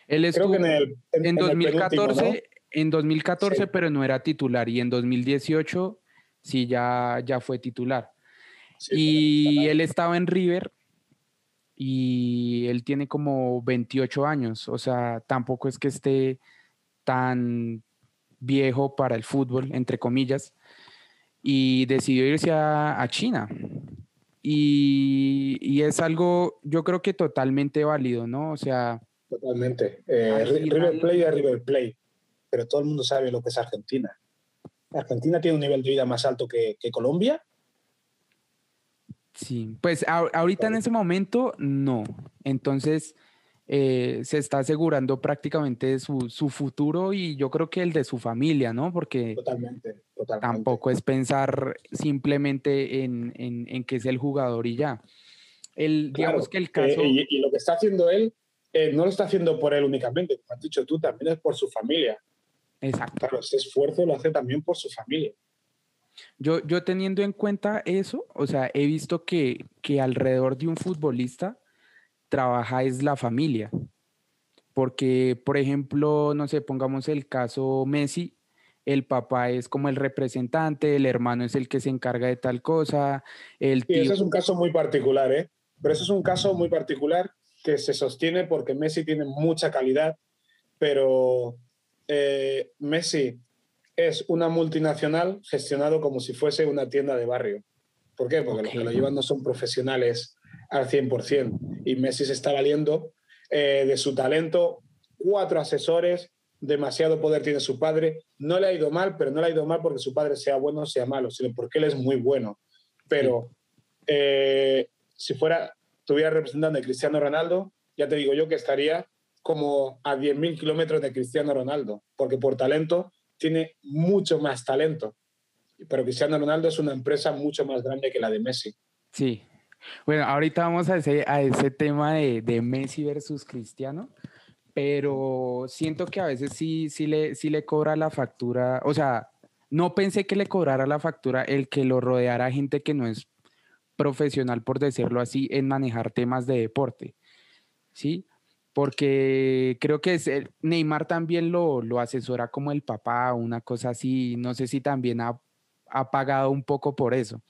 B: Él estuvo en, el, en, 2014, en 2014 pero no era titular y en 2018 sí ya, ya fue titular. y él estaba en River y él tiene como 28 años, o sea, tampoco es que esté tan viejo para el fútbol, entre comillas, y decidió irse a, China. Y, es algo, yo creo que totalmente válido, ¿no? O sea...
C: Totalmente. Eh, River Play es River Play, pero todo el mundo sabe lo que es Argentina. Argentina tiene un nivel de vida más alto que, Colombia.
B: Sí, pues ahorita en ese momento no. Entonces, eh, se está asegurando prácticamente su, su, futuro y yo creo que el de su familia, ¿no? Porque
C: totalmente,
B: tampoco es pensar simplemente en, en, en, que es el jugador y ya. El, digamos que el eh, caso...
C: y, lo que está haciendo él, eh, no lo está haciendo por él únicamente, como has dicho tú, también es por su familia.
B: Exacto.
C: Claro, ese esfuerzo lo hace también por su familia.
B: Yo, yo teniendo en cuenta eso, o sea, he visto que, que alrededor de un futbolista trabaja es la familia. Porque, por ejemplo, no sé, pongamos el caso Messi, el papá es como el representante, el hermano es el que se encarga de tal cosa, el
C: tío... ese es un caso muy particular, ¿eh? Pero eso es un caso muy particular que se sostiene porque Messi tiene mucha calidad, pero eh, Messi es una multinacional gestionado como si fuese una tienda de barrio. ¿Por qué? Porque los que lo llevan no son profesionales al 100%. Y Messi se está valiendo eh, de su talento, cuatro asesores, demasiado poder tiene su padre. No le ha ido mal, pero no le ha ido mal porque su padre sea bueno o sea malo, sino porque él es muy bueno. Pero eh, si fuera, estuviera representando a Cristiano Ronaldo, ya te digo yo que estaría como a 10.000 kilómetros de Cristiano Ronaldo, porque por talento tiene mucho más talento. Pero Cristiano Ronaldo es una empresa mucho más grande que la de Messi.
B: Sí, bueno, ahorita vamos a ese, a ese tema de, de, Messi versus Cristiano, pero siento que a veces sí, sí, le, sí le cobra la factura, o sea, no pensé que le cobrara la factura el que lo rodeara gente que no es profesional, por decirlo así, en manejar temas de deporte, ¿sí? Porque creo que es Neymar también lo, lo asesora como el papá, una cosa así, no sé si también ha, ha pagado un poco por eso.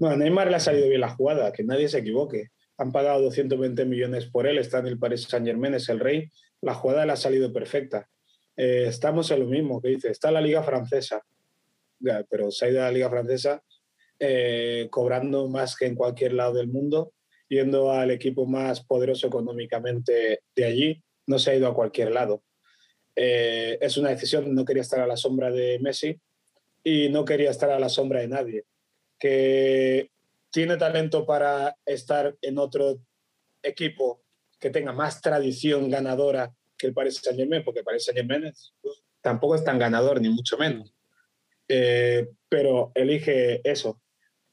C: No, Neymar le ha salido bien la jugada, que nadie se equivoque. Han pagado 220 millones por él, está en el Paris Saint Germain, es el rey. La jugada le ha salido perfecta. Eh, estamos en lo mismo que dice, está la Liga Francesa, pero se ha ido a la Liga Francesa eh, cobrando más que en cualquier lado del mundo, yendo al equipo más poderoso económicamente de allí, no se ha ido a cualquier lado. Eh, es una decisión, no quería estar a la sombra de Messi y no quería estar a la sombra de nadie que tiene talento para estar en otro equipo que tenga más tradición ganadora que el Paris Saint Germain, porque el Paris Saint Germain tampoco es tan ganador, ni mucho menos. Eh, pero elige eso.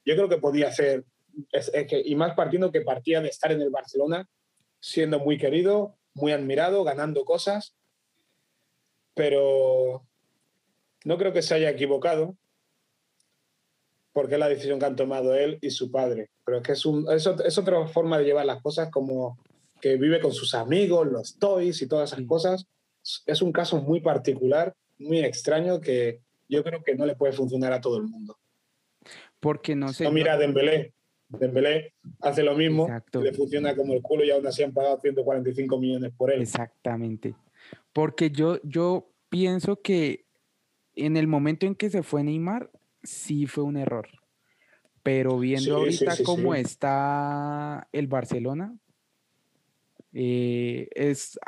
C: Yo creo que podía hacer, y más partiendo que partía de estar en el Barcelona, siendo muy querido, muy admirado, ganando cosas, pero no creo que se haya equivocado porque es la decisión que han tomado él y su padre. Pero es que es, un, es, otra forma de llevar las cosas como que vive con sus amigos, los toys y todas esas cosas. Es un caso muy particular, muy extraño que yo creo que no le puede funcionar a todo el mundo.
B: Porque no sé.
C: No mira a Dembélé. Dembélé hace lo mismo, le funciona como el culo y aún así han pagado 145 millones por él.
B: Exactamente. Porque yo, yo pienso que en el momento en que se fue Neymar, sí fue un error. Pero viendo ahorita cómo está el Barcelona, eh, es,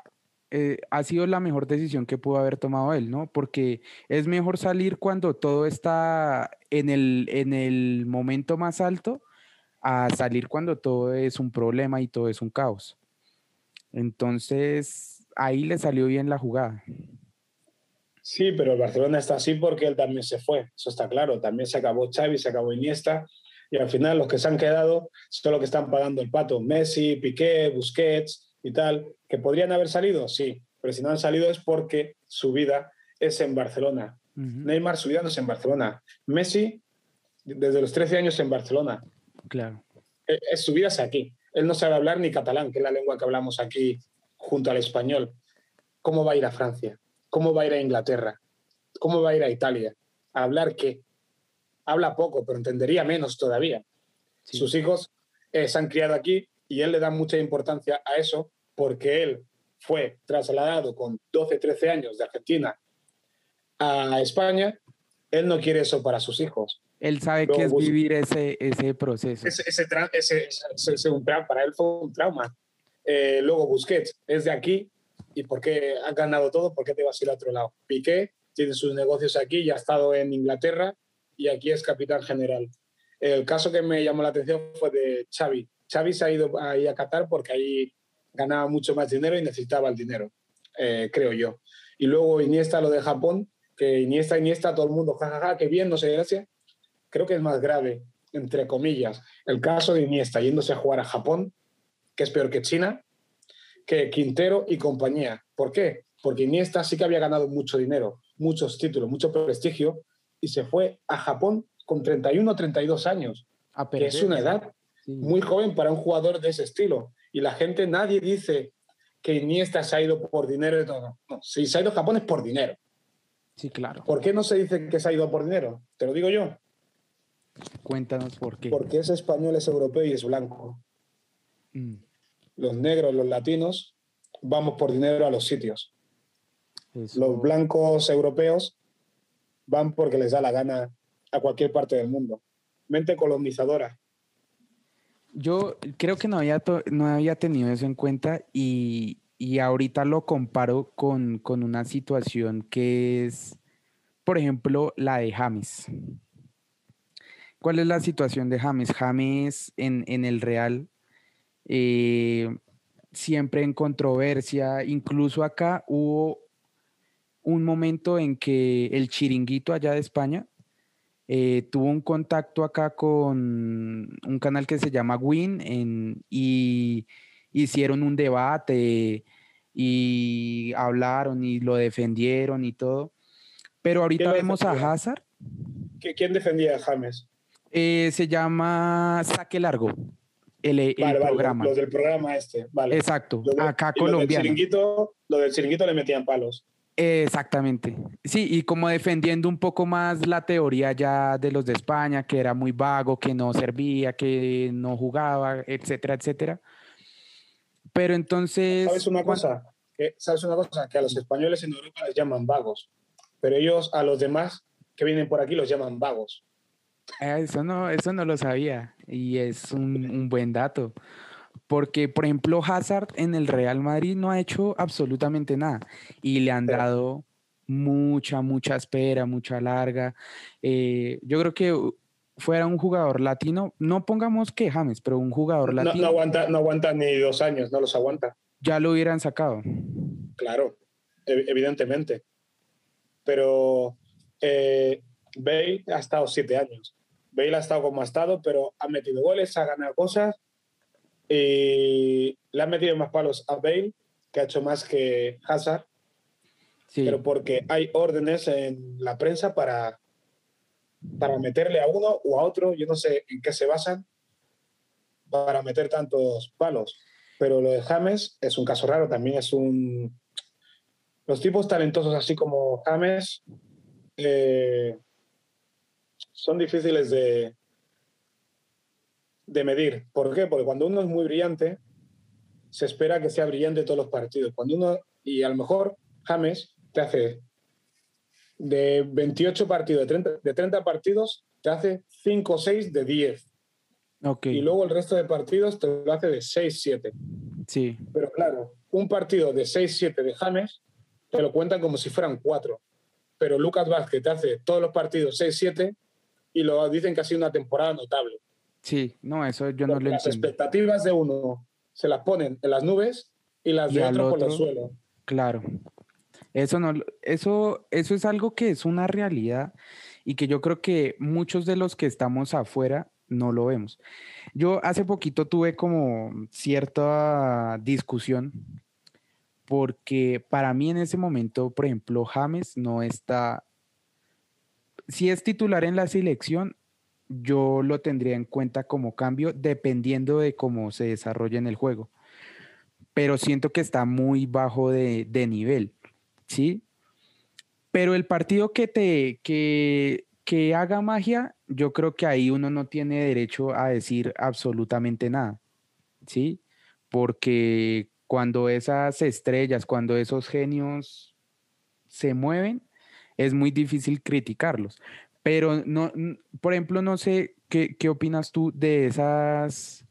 B: eh, ha sido la mejor decisión que pudo haber tomado él, ¿no? Porque es mejor salir cuando todo está en el, en el momento más alto a salir cuando todo es un problema y todo es un caos. Entonces, ahí le salió bien la jugada.
C: Sí, pero el Barcelona está así porque él también se fue, eso está claro. También se acabó Xavi, se acabó Iniesta y al final los que se han quedado son los que están pagando el pato. Messi, Piqué, Busquets y tal, que podrían haber salido, sí, pero si no han salido es porque su vida es en Barcelona. Neymar su vida no es en Barcelona. Messi desde los 13 años en Barcelona.
B: Claro.
C: E, es, su vida es aquí. Él no sabe hablar ni catalán, que es la lengua que hablamos aquí junto al español. ¿Cómo va a ir a Francia? ¿Cómo va a ir a Inglaterra? ¿Cómo va a ir a Italia? ¿A hablar qué? Habla poco, pero entendería menos todavía. Sus hijos eh, se han criado aquí y él le da mucha importancia a eso porque él fue trasladado con 12, 13 años de Argentina a España. Él no quiere eso para sus hijos.
B: Él sabe que es vivir ese, ese proceso.
C: Ese, ese, ese, un para él fue un trauma. Eh, luego Busquets es de aquí y ¿por qué ha ganado todo? ¿Por qué te vas a ir a otro lado? Piqué tiene sus negocios aquí y ha estado en Inglaterra y aquí es capitán general. El caso que me llamó la atención fue de Xavi. Xavi se ha ido ahí a Qatar porque ahí ganaba mucho más dinero y necesitaba el dinero, eh, creo yo. Y luego Iniesta lo de Japón, que Iniesta, Iniesta, todo el mundo, jajaja, ja, ja, qué bien, no sé, gracias. Creo que es más grave, entre comillas, el caso de Iniesta yéndose a jugar a Japón, que es peor que China, que Quintero y compañía. ¿Por qué? Porque Iniesta sí que había ganado mucho dinero, muchos títulos, mucho prestigio, y se fue a Japón con 31 o 32 años, que es una edad muy joven para un jugador de ese estilo. Y la gente, nadie dice que Iniesta se ha ido por dinero. No, no. Si se ha ido a Japón es por dinero.
B: Sí, claro.
C: ¿Por qué no se dice que se ha ido por dinero? Te lo digo yo.
B: Cuéntanos por qué.
C: Porque es español, es europeo y es blanco. Mm. Los negros, los latinos, vamos por dinero a los sitios. Los blancos europeos van porque les da la gana a cualquier parte del mundo. Mente colonizadora.
B: Yo creo que no había, no había tenido eso en cuenta y, ahorita lo comparo con, una situación que es, por ejemplo, la de James. ¿Cuál es la situación de James? James en, el Real, eh, siempre en controversia, incluso acá hubo un momento en que el chiringuito allá de España eh, tuvo un contacto acá con un canal que se llama Win y hicieron un debate y hablaron y lo defendieron y todo. Pero ahorita vemos a Hazard.
C: ¿Quién defendía a James?
B: Eh, se llama Saque Largo. El, programa.
C: Los del programa este, vale.
B: Exacto, acá colombiano.
C: Lo del, chiringuito, le metían palos.
B: Exactamente. Sí, y como defendiendo un poco más la teoría ya de los de España, que era muy vago, que no servía, que no jugaba, etcétera, etcétera. Pero entonces...
C: ¿Sabes una cosa? ¿Sabes una cosa? Que a los españoles en Europa les llaman vagos, pero ellos a los demás que vienen por aquí los llaman vagos.
B: Ah, eso no, eso no lo sabía y es un, buen dato. Porque, por ejemplo, Hazard en el Real Madrid no ha hecho absolutamente nada y le han dado mucha, mucha espera, mucha larga. Eh, yo creo que fuera un jugador latino, no pongamos que James, pero un jugador latino.
C: No, aguanta, no aguanta ni dos años, no los aguanta.
B: Ya lo hubieran sacado.
C: Claro, evidentemente. Pero eh, Bale ha estado siete años. Bale ha estado como ha estado, pero ha metido goles, ha ganado cosas y le han metido más palos a Bale, que ha hecho más que Hazard. Pero porque hay órdenes en la prensa para, para meterle a uno o a otro, yo no sé en qué se basan, para meter tantos palos. Pero lo de James es un caso raro, también es un... Los tipos talentosos así como James eh, son difíciles de, de medir. ¿Por qué? Porque cuando uno es muy brillante, se espera que sea brillante todos los partidos. Cuando uno, y a lo mejor James te hace de 28 partidos, de 30, de 30 partidos, te hace 5 o 6 de 10.
B: Okay.
C: Y luego el resto de partidos te lo hace de 6, 7.
B: Sí.
C: Pero claro, un partido de 6, 7 de James te lo cuentan como si fueran 4. Pero Lucas Vázquez te hace todos los partidos 6, 7 y lo dicen que ha sido una temporada notable.
B: Sí, no, eso yo no lo entiendo.
C: Las expectativas de uno se las ponen en las nubes y las de otro, por el suelo.
B: Claro. Eso no, eso, eso es algo que es una realidad y que yo creo que muchos de los que estamos afuera no lo vemos. Yo hace poquito tuve como cierta discusión porque para mí en ese momento, por ejemplo, James no está si es titular en la selección, yo lo tendría en cuenta como cambio dependiendo de cómo se desarrolla en el juego. Pero siento que está muy bajo de, nivel, ¿sí? Pero el partido que te, que, que haga magia, yo creo que ahí uno no tiene derecho a decir absolutamente nada, ¿sí? Porque cuando esas estrellas, cuando esos genios se mueven, es muy difícil criticarlos. Pero no, por ejemplo, no sé qué, qué opinas tú de esas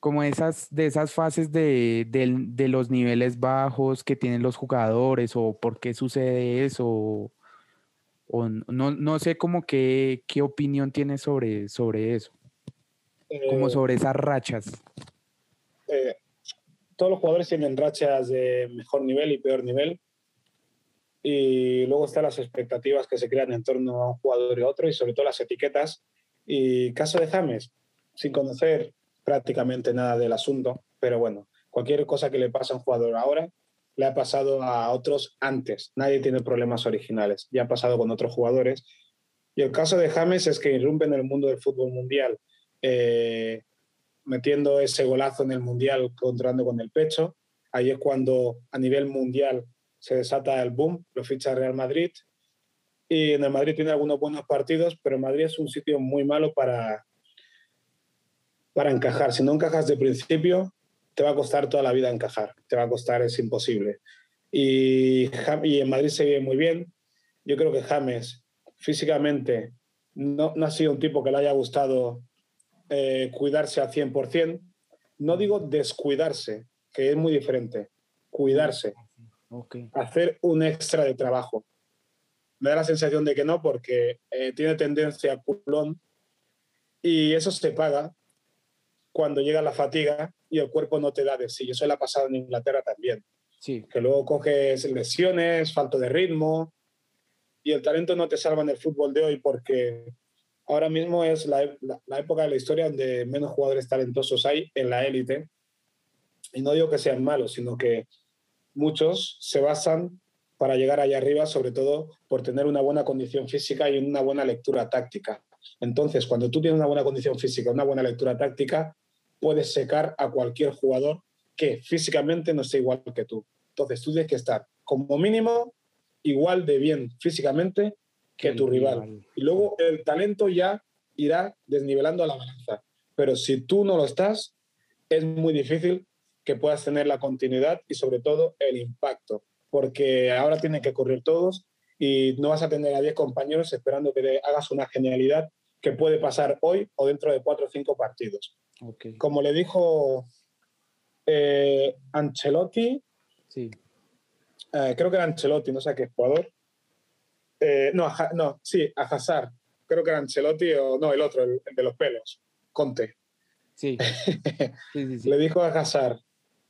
B: como esas, de esas fases de, de, los niveles bajos que tienen los jugadores o por qué sucede eso o, no, no, sé como qué, qué opinión tienes sobre, sobre eso, como eh, sobre esas rachas.
C: Eh, todos los jugadores tienen rachas de mejor nivel y peor nivel y luego están las expectativas que se crean en torno a un jugador y otro y sobre todo las etiquetas. Y caso de James, sin conocer prácticamente nada del asunto, pero bueno, cualquier cosa que le pasa a un jugador ahora le ha pasado a otros antes. Nadie tiene problemas originales, ya ha pasado con otros jugadores. Y el caso de James es que irrumpe en el mundo del fútbol mundial, eh, metiendo ese golazo en el mundial, controlando con el pecho. Ahí es cuando a nivel mundial se desata el boom, lo ficha Real Madrid. Y en el Madrid tiene algunos buenos partidos, pero Madrid es un sitio muy malo para, para encajar. Si no encajas de principio, te va a costar toda la vida encajar. Te va a costar, es imposible. Y, y en Madrid se vive muy bien. Yo creo que James físicamente no, no ha sido un tipo que le haya gustado eh, cuidarse al 100%. No digo descuidarse, que es muy diferente. Cuidarse. Hacer un extra de trabajo. Me da la sensación de que no, porque eh, tiene tendencia a culón y eso se paga cuando llega la fatiga y el cuerpo no te da de sí. Eso le ha pasado en Inglaterra también.
B: Sí.
C: Que luego coges lesiones, falto de ritmo y el talento no te salva en el fútbol de hoy porque ahora mismo es la, la, época de la historia donde menos jugadores talentosos hay en la élite. Y no digo que sean malos, sino que muchos se basan para llegar allá arriba, sobre todo por tener una buena condición física y una buena lectura táctica. Entonces, cuando tú tienes una buena condición física, una buena lectura táctica, puedes secar a cualquier jugador que físicamente no esté igual que tú. Entonces tú tienes que estar como mínimo igual de bien físicamente que tu rival. Y luego el talento ya irá desnivelando a la balanza. Pero si tú no lo estás, es muy difícil que puedas tener la continuidad y sobre todo el impacto, porque ahora tienen que correr todos y no vas a tener a 10 compañeros esperando que hagas una genialidad que puede pasar hoy o dentro de cuatro o cinco partidos. Como le dijo eh, Ancelotti,
B: sí.
C: Eh, creo que era Ancelotti, no sé qué jugador. Eh, no, no, sí, a Hazard. Creo que era Ancelotti o no, el otro, el, de los pelos, Conte.
B: Sí.
C: le dijo a Hazard,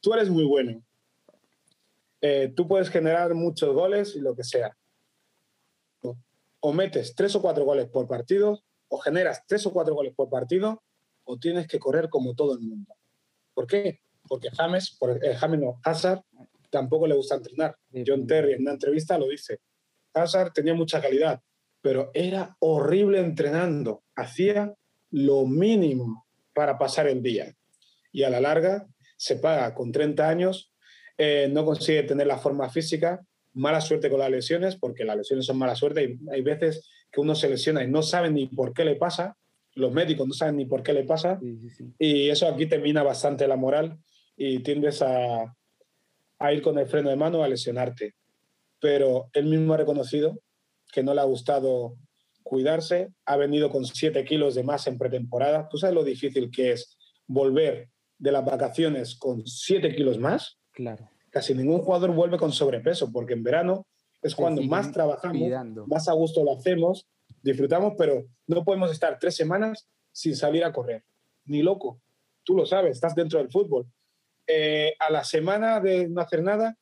C: tú eres muy bueno. tú puedes generar muchos goles y lo que sea. O metes tres o cuatro goles por partido o generas tres o cuatro goles por partido o tienes que correr como todo el mundo. ¿Por qué? Porque James, por, eh, James no, Hazard tampoco le gusta entrenar. John Terry en una entrevista lo dice. Hazard tenía mucha calidad, pero era horrible entrenando. Hacía lo mínimo para pasar el día. Y a la larga se paga con 30 años, eh, no consigue tener la forma física, mala suerte con las lesiones, porque las lesiones son mala suerte y hay veces que uno se lesiona y no sabe ni por qué le pasa, los médicos no saben ni por qué le pasa, y eso aquí te mina bastante la moral y tiendes a, a ir con el freno de mano a lesionarte. Pero él mismo ha reconocido que no le ha gustado cuidarse, ha venido con 7 kilos de más en pretemporada. ¿Tú sabes lo difícil que es volver de las vacaciones con 7 kilos más?
B: Claro.
C: Casi ningún jugador vuelve con sobrepeso, porque en verano es cuando más trabajamos, más a gusto lo hacemos, disfrutamos, pero no podemos estar tres semanas sin salir a correr. Ni loco. Tú lo sabes, estás dentro del fútbol. Eh, a la semana de no hacer nada,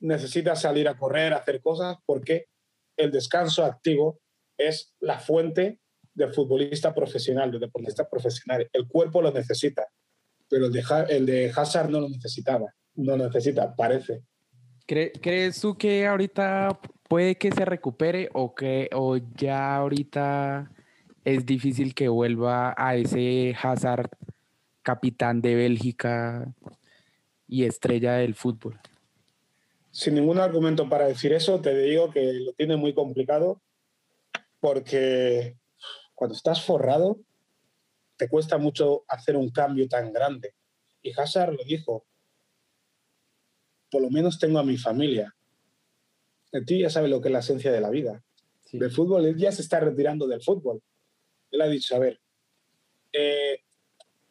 C: necesitas salir a correr, a hacer cosas, porque el descanso activo es la fuente del futbolista profesional, del deportista profesional. El cuerpo lo necesita, pero el de, el de Hazard no lo necesitaba, no lo necesita, parece.
B: ¿Crees tú que ahorita puede que se recupere o que o ya ahorita es difícil que vuelva a ese Hazard capitán de Bélgica y estrella del fútbol?
C: Sin ningún argumento para decir eso, te digo que lo tiene muy complicado porque cuando estás forrado, te cuesta mucho hacer un cambio tan grande. Y Hazard lo dijo, por lo menos tengo a mi familia. El tío ya sabe lo que es la esencia de la vida. Del fútbol, él ya se está retirando del fútbol. Él ha dicho, a ver, eh,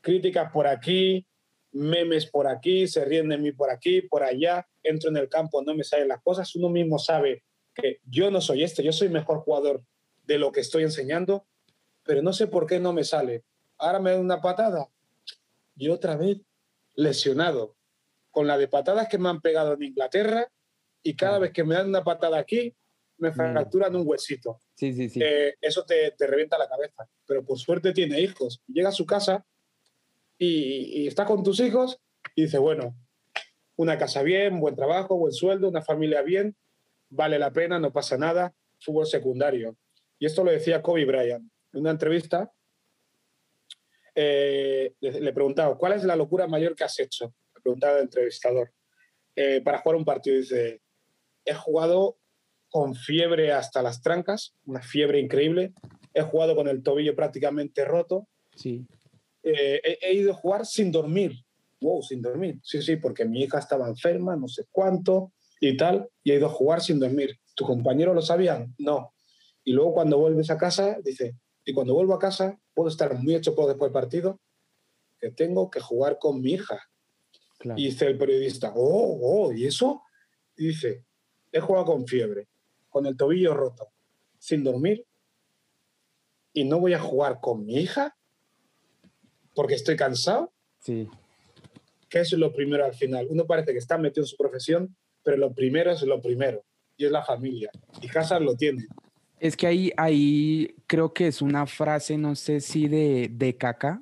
C: críticas por aquí, memes por aquí, se ríen de mí por aquí, por allá, entro en el campo, no me salen las cosas, uno mismo sabe que yo no soy este, yo soy mejor jugador de lo que estoy enseñando, pero no sé por qué no me sale. Ahora me da una patada y otra vez lesionado, con la de patadas que me han pegado en Inglaterra y cada vez que me dan una patada aquí, me fracturan un huesito.
B: Sí, sí, sí.
C: Eh, eso te, te, revienta la cabeza. Pero por suerte tiene hijos. Llega a su casa y, y está con tus hijos y dice, bueno, una casa bien, buen trabajo, buen sueldo, una familia bien, vale la pena, no pasa nada, fútbol secundario. Y esto lo decía Kobe Bryant en una entrevista. Eh, le, preguntaba, ¿cuál es la locura mayor que has hecho? Le preguntaba el entrevistador. Eh, para jugar un partido, dice, he jugado con fiebre hasta las trancas, una fiebre increíble. He jugado con el tobillo prácticamente roto.
B: Sí.
C: Eh, he, he, ido a jugar sin dormir. Wow, sin dormir. Sí, sí, porque mi hija estaba enferma, no sé cuánto y tal, y he ido a jugar sin dormir. ¿Tus compañeros lo sabían? No. Y luego cuando vuelves a casa, dice, y cuando vuelvo a casa, puedo estar muy hecho por después del partido, que tengo que jugar con mi hija. Claro. Y dice el periodista, oh, oh, ¿y eso? Y dice, he jugado con fiebre, con el tobillo roto, sin dormir, y no voy a jugar con mi hija porque estoy cansado.
B: Sí.
C: ¿Qué es lo primero al final? Uno parece que está metido en su profesión, pero lo primero es lo primero, y es la familia. Y Hazard lo tiene.
B: Es que ahí, ahí creo que es una frase, no sé si de, de Caca,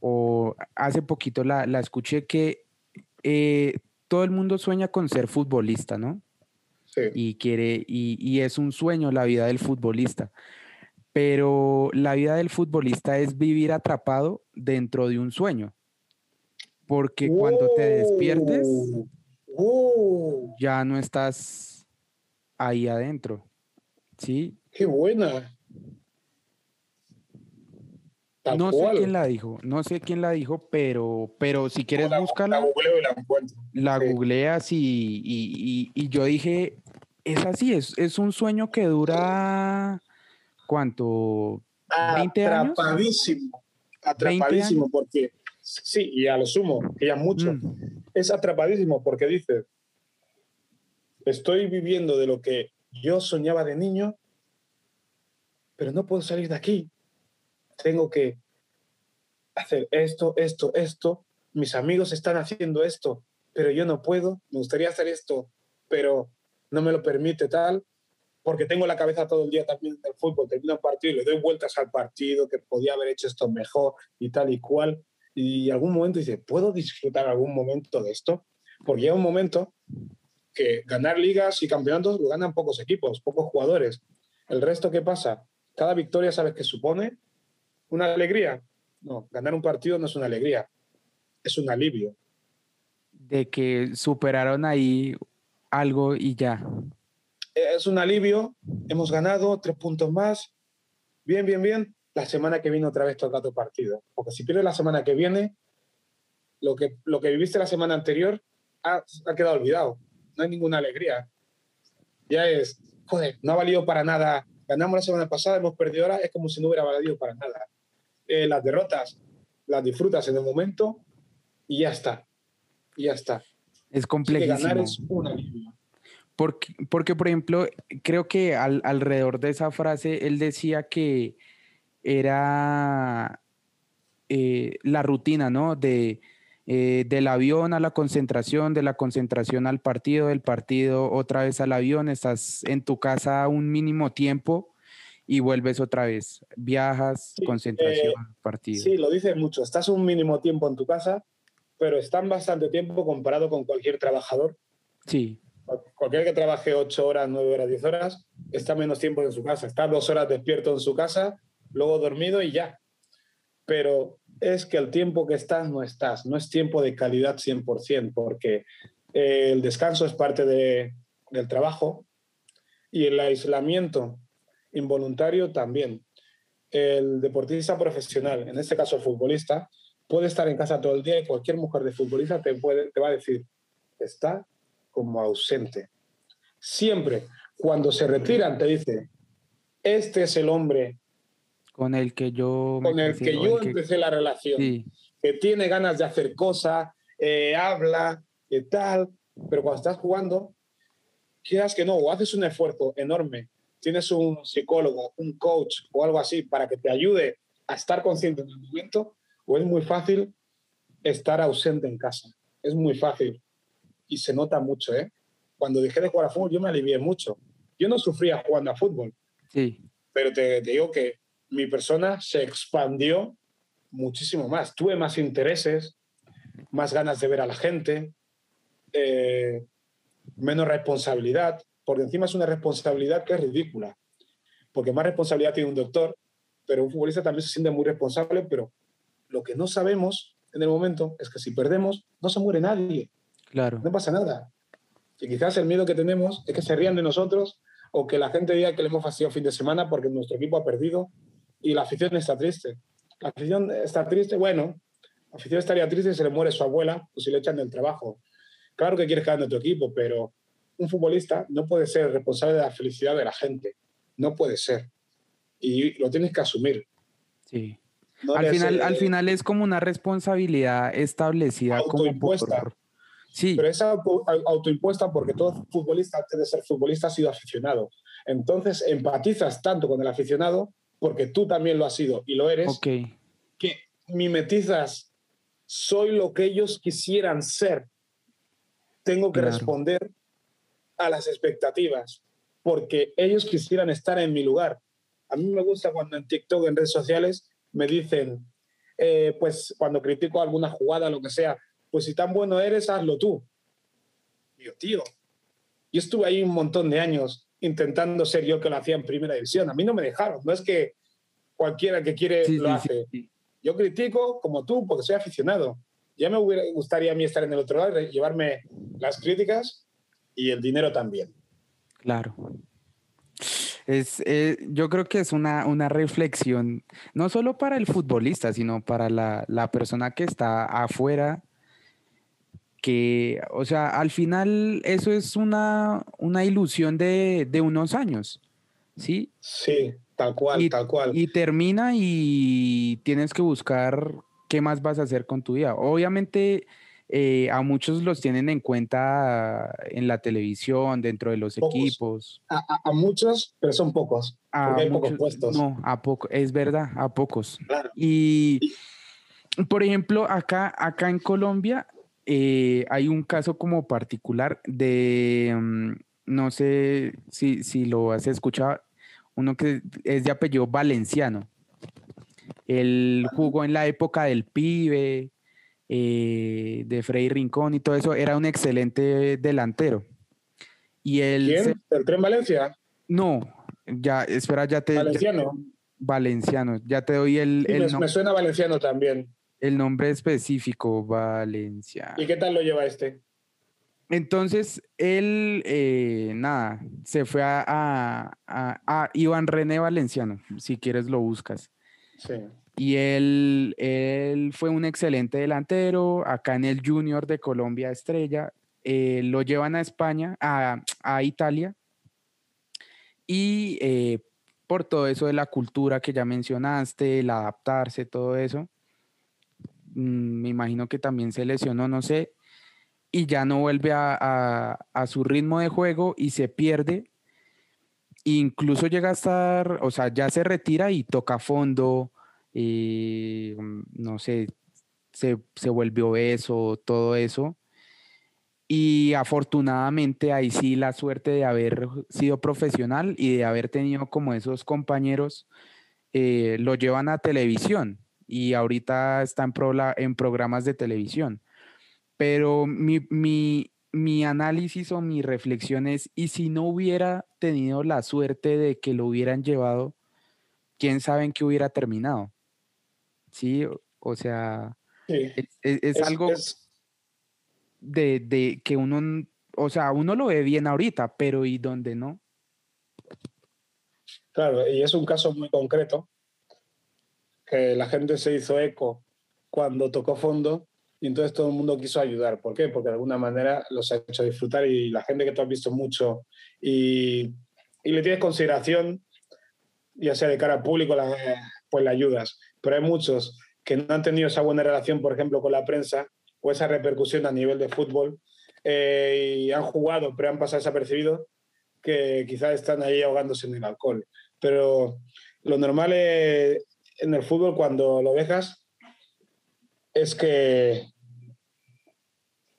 B: o hace poquito la, la escuché que eh, todo el mundo sueña con ser futbolista, ¿no?
C: Sí.
B: Y quiere, y, y es un sueño la vida del futbolista. Pero la vida del futbolista es vivir atrapado dentro de un sueño. Porque cuando te despiertes,
C: Oh,
B: ya no estás ahí adentro. ¿Sí?
C: ¡Qué buena! Tal
B: no
C: cual.
B: sé quién la dijo, no sé quién la dijo, pero, pero si quieres
C: la,
B: buscarla,
C: La googleo y la encuentro.
B: la
C: Sí.
B: googleas y, y, y- y yo dije, es así, es, es un sueño que dura, ¿cuánto? 20 años.
C: Atrapadísimo. Atrapadísimo porque... Sí, y a lo sumo, que ya mucho.
B: Mm,
C: Es atrapadísimo porque dice, estoy viviendo de lo que yo soñaba de niño, pero no puedo salir de aquí. Tengo que hacer esto, esto, esto. Mis amigos están haciendo esto, pero yo no puedo. Me gustaría hacer esto, pero no me lo permite tal, porque tengo la cabeza todo el día también del fútbol. Termino un partido y le doy vueltas al partido, que podía haber hecho esto mejor y tal y cual. Y algún momento dice, ¿puedo disfrutar algún momento de esto? Porque llega un momento que ganar ligas y campeonatos lo ganan pocos equipos, pocos jugadores. El resto, ¿qué pasa? Cada victoria, ¿sabes qué supone? ¿Una alegría? No, ganar un partido no es una alegría, es un alivio.
B: De que superaron ahí algo y ya.
C: Es un alivio, hemos ganado tres puntos más, bien, bien, bien. La semana que viene otra vez toca otro partido. Porque si pierdes la semana que viene, lo que, lo que viviste la semana anterior ha, ha quedado olvidado. No hay ninguna alegría. Ya es, joder, no ha valido para nada. Ganamos la semana pasada, hemos perdido ahora, es como si no hubiera valido para nada. Eh, las derrotas las disfrutas en el momento y ya está. Y ya está.
B: Es
C: Así que
B: complejísimo.
C: ganar es un alivio.
B: Porque, porque, por ejemplo, creo que al- alrededor de esa frase él decía que era eh, la rutina, ¿no? De, eh, del avión a la concentración, de la concentración al partido, del partido otra vez al avión, estás en tu casa un mínimo tiempo y vuelves otra vez. Viajas,
C: Sí,
B: concentración, partido.
C: Sí, lo dices mucho. Estás un mínimo tiempo en tu casa, pero están bastante tiempo comparado con cualquier trabajador.
B: Sí,
C: Cualquier que trabaje 8 horas, 9 horas, 10 horas, está menos tiempo en su casa. Está dos horas despierto en su casa, luego dormido y ya. Pero es que el tiempo que estás no estás. No es tiempo de calidad 100%, porque eh, el descanso es parte de- del trabajo y el aislamiento involuntario también. El deportista profesional, en este caso el futbolista, puede estar en casa todo el día y cualquier mujer de futbolista te, puede, te va a decir, está como ausente. Siempre, cuando se retiran, te dice, este es el hombre
B: con el que yo,
C: con el que yo empecé la relación, que tiene ganas de hacer cosas, eh, habla, y tal, pero cuando estás jugando, quieras que no, o haces un esfuerzo enorme, tienes un psicólogo, un coach o algo así para que te ayude a estar consciente en el momento, o es muy fácil estar ausente en casa. Es muy fácil. Y se nota mucho, ¿eh? Cuando dejé de jugar a fútbol, yo me alivié mucho. Yo no sufría jugando a fútbol.
B: Sí.
C: Pero te, te digo que mi persona se expandió muchísimo más. Tuve más intereses, más ganas de ver a la gente, eh, menos responsabilidad, porque encima es una responsabilidad que es ridícula, porque más responsabilidad tiene un doctor, pero un futbolista también se siente muy responsable, pero lo que no sabemos en el momento es que si perdemos, no se muere nadie.
B: Claro.
C: No pasa nada. Y quizás el miedo que tenemos es que se rían de nosotros o que la gente diga que le hemos fastidiado fin de semana porque nuestro equipo ha perdido y la afición está triste. La afición está triste, bueno, la afición estaría triste si se le muere su abuela o si le echan del trabajo. Claro que quieres en tu equipo, pero un futbolista no puede ser responsable de la felicidad de la gente. No puede ser. Y lo tienes que asumir.
B: Sí. al, final, al final es como una responsabilidad establecida
C: autoimpuesta. Como Sí. Pero es autoimpuesta porque todo futbolista, antes de ser futbolista, ha sido aficionado. Entonces empatizas tanto con el aficionado, porque tú también lo has sido y lo eres,
B: que
C: mimetizas, soy lo que ellos quisieran ser. Tengo que responder a las expectativas, porque ellos quisieran estar en mi lugar. A mí me gusta cuando en TikTok, en redes sociales, me dicen, eh, pues cuando critico alguna jugada, lo que sea, pues si tan bueno eres, hazlo tú. Y yo, tío, yo estuve ahí un montón de años intentando ser yo que lo hacía en primera división. A mí no me dejaron. No es que cualquiera que quiere lo hace. yo critico como tú porque soy aficionado. Ya me gustaría a mí estar en el otro lado y llevarme las críticas y el dinero también.
B: Claro. Es, eh, yo creo que es una, una, reflexión, no solo para el futbolista, sino para la, la persona que está afuera que, o sea, al final eso es una, una ilusión de, de, unos años, ¿sí?
C: Sí, tal cual, tal cual.
B: Y termina y tienes que buscar qué más vas a hacer con tu vida. Obviamente eh, a muchos los tienen en cuenta en la televisión, dentro de los equipos.
C: A, a, muchos, pero son pocos. Porque hay pocos puestos.
B: No, a poco, es verdad, a pocos. Y, por ejemplo, acá, acá en Colombia eh, hay un caso como particular de, mm, no sé si, si lo has escuchado, uno que es de apellido Valenciano. Él jugó en la época del pibe, eh, de Frei Rincón y todo eso, era un excelente delantero. Y él
C: ¿Quién? ¿El Tren Valencia?
B: No, ya, espera, ya te...
C: Valenciano.
B: valenciano, ya te doy el... el
C: me, suena valenciano también.
B: El nombre específico, Valencia.
C: ¿Y qué tal lo lleva este?
B: Entonces, él, eh, nada, se fue a, a, Iván René Valenciano, si quieres lo buscas.
C: Sí.
B: Y él, él fue un excelente delantero, acá en el Junior de Colombia Estrella, eh, lo llevan a España, a, a Italia, y eh, por todo eso de la cultura que ya mencionaste, el adaptarse, todo eso, me imagino que también se lesionó, no sé, y ya no vuelve a, su ritmo de juego y se pierde. Incluso llega a estar, o sea, ya se retira y toca fondo, y, mm, no sé, se, se vuelve obeso, todo eso. Y afortunadamente ahí sí la suerte de haber sido profesional y de haber tenido como esos compañeros eh, lo llevan a televisión y ahorita está en, en programas de televisión. Pero mi, mi, mi análisis o mi reflexión es, ¿y si no hubiera tenido la suerte de que lo hubieran llevado, quién sabe en qué hubiera terminado? Sí, o sea, es, algo De, de, que uno, o sea, uno lo ve bien ahorita, pero ¿y dónde no?
C: Claro, y es un caso muy concreto la gente se hizo eco cuando tocó fondo y entonces todo el mundo quiso ayudar. ¿Por qué? Porque de alguna manera los ha hecho disfrutar y la gente que tú has visto mucho y, y le tienes consideración, ya sea de cara al público, la, pues le ayudas. Pero hay muchos que no han tenido esa buena relación, por ejemplo, con la prensa o esa repercusión a nivel de fútbol eh, y han jugado, pero han pasado desapercibidos, que quizás están ahí ahogándose en el alcohol. Pero lo normal es, en el fútbol, cuando lo dejas, es que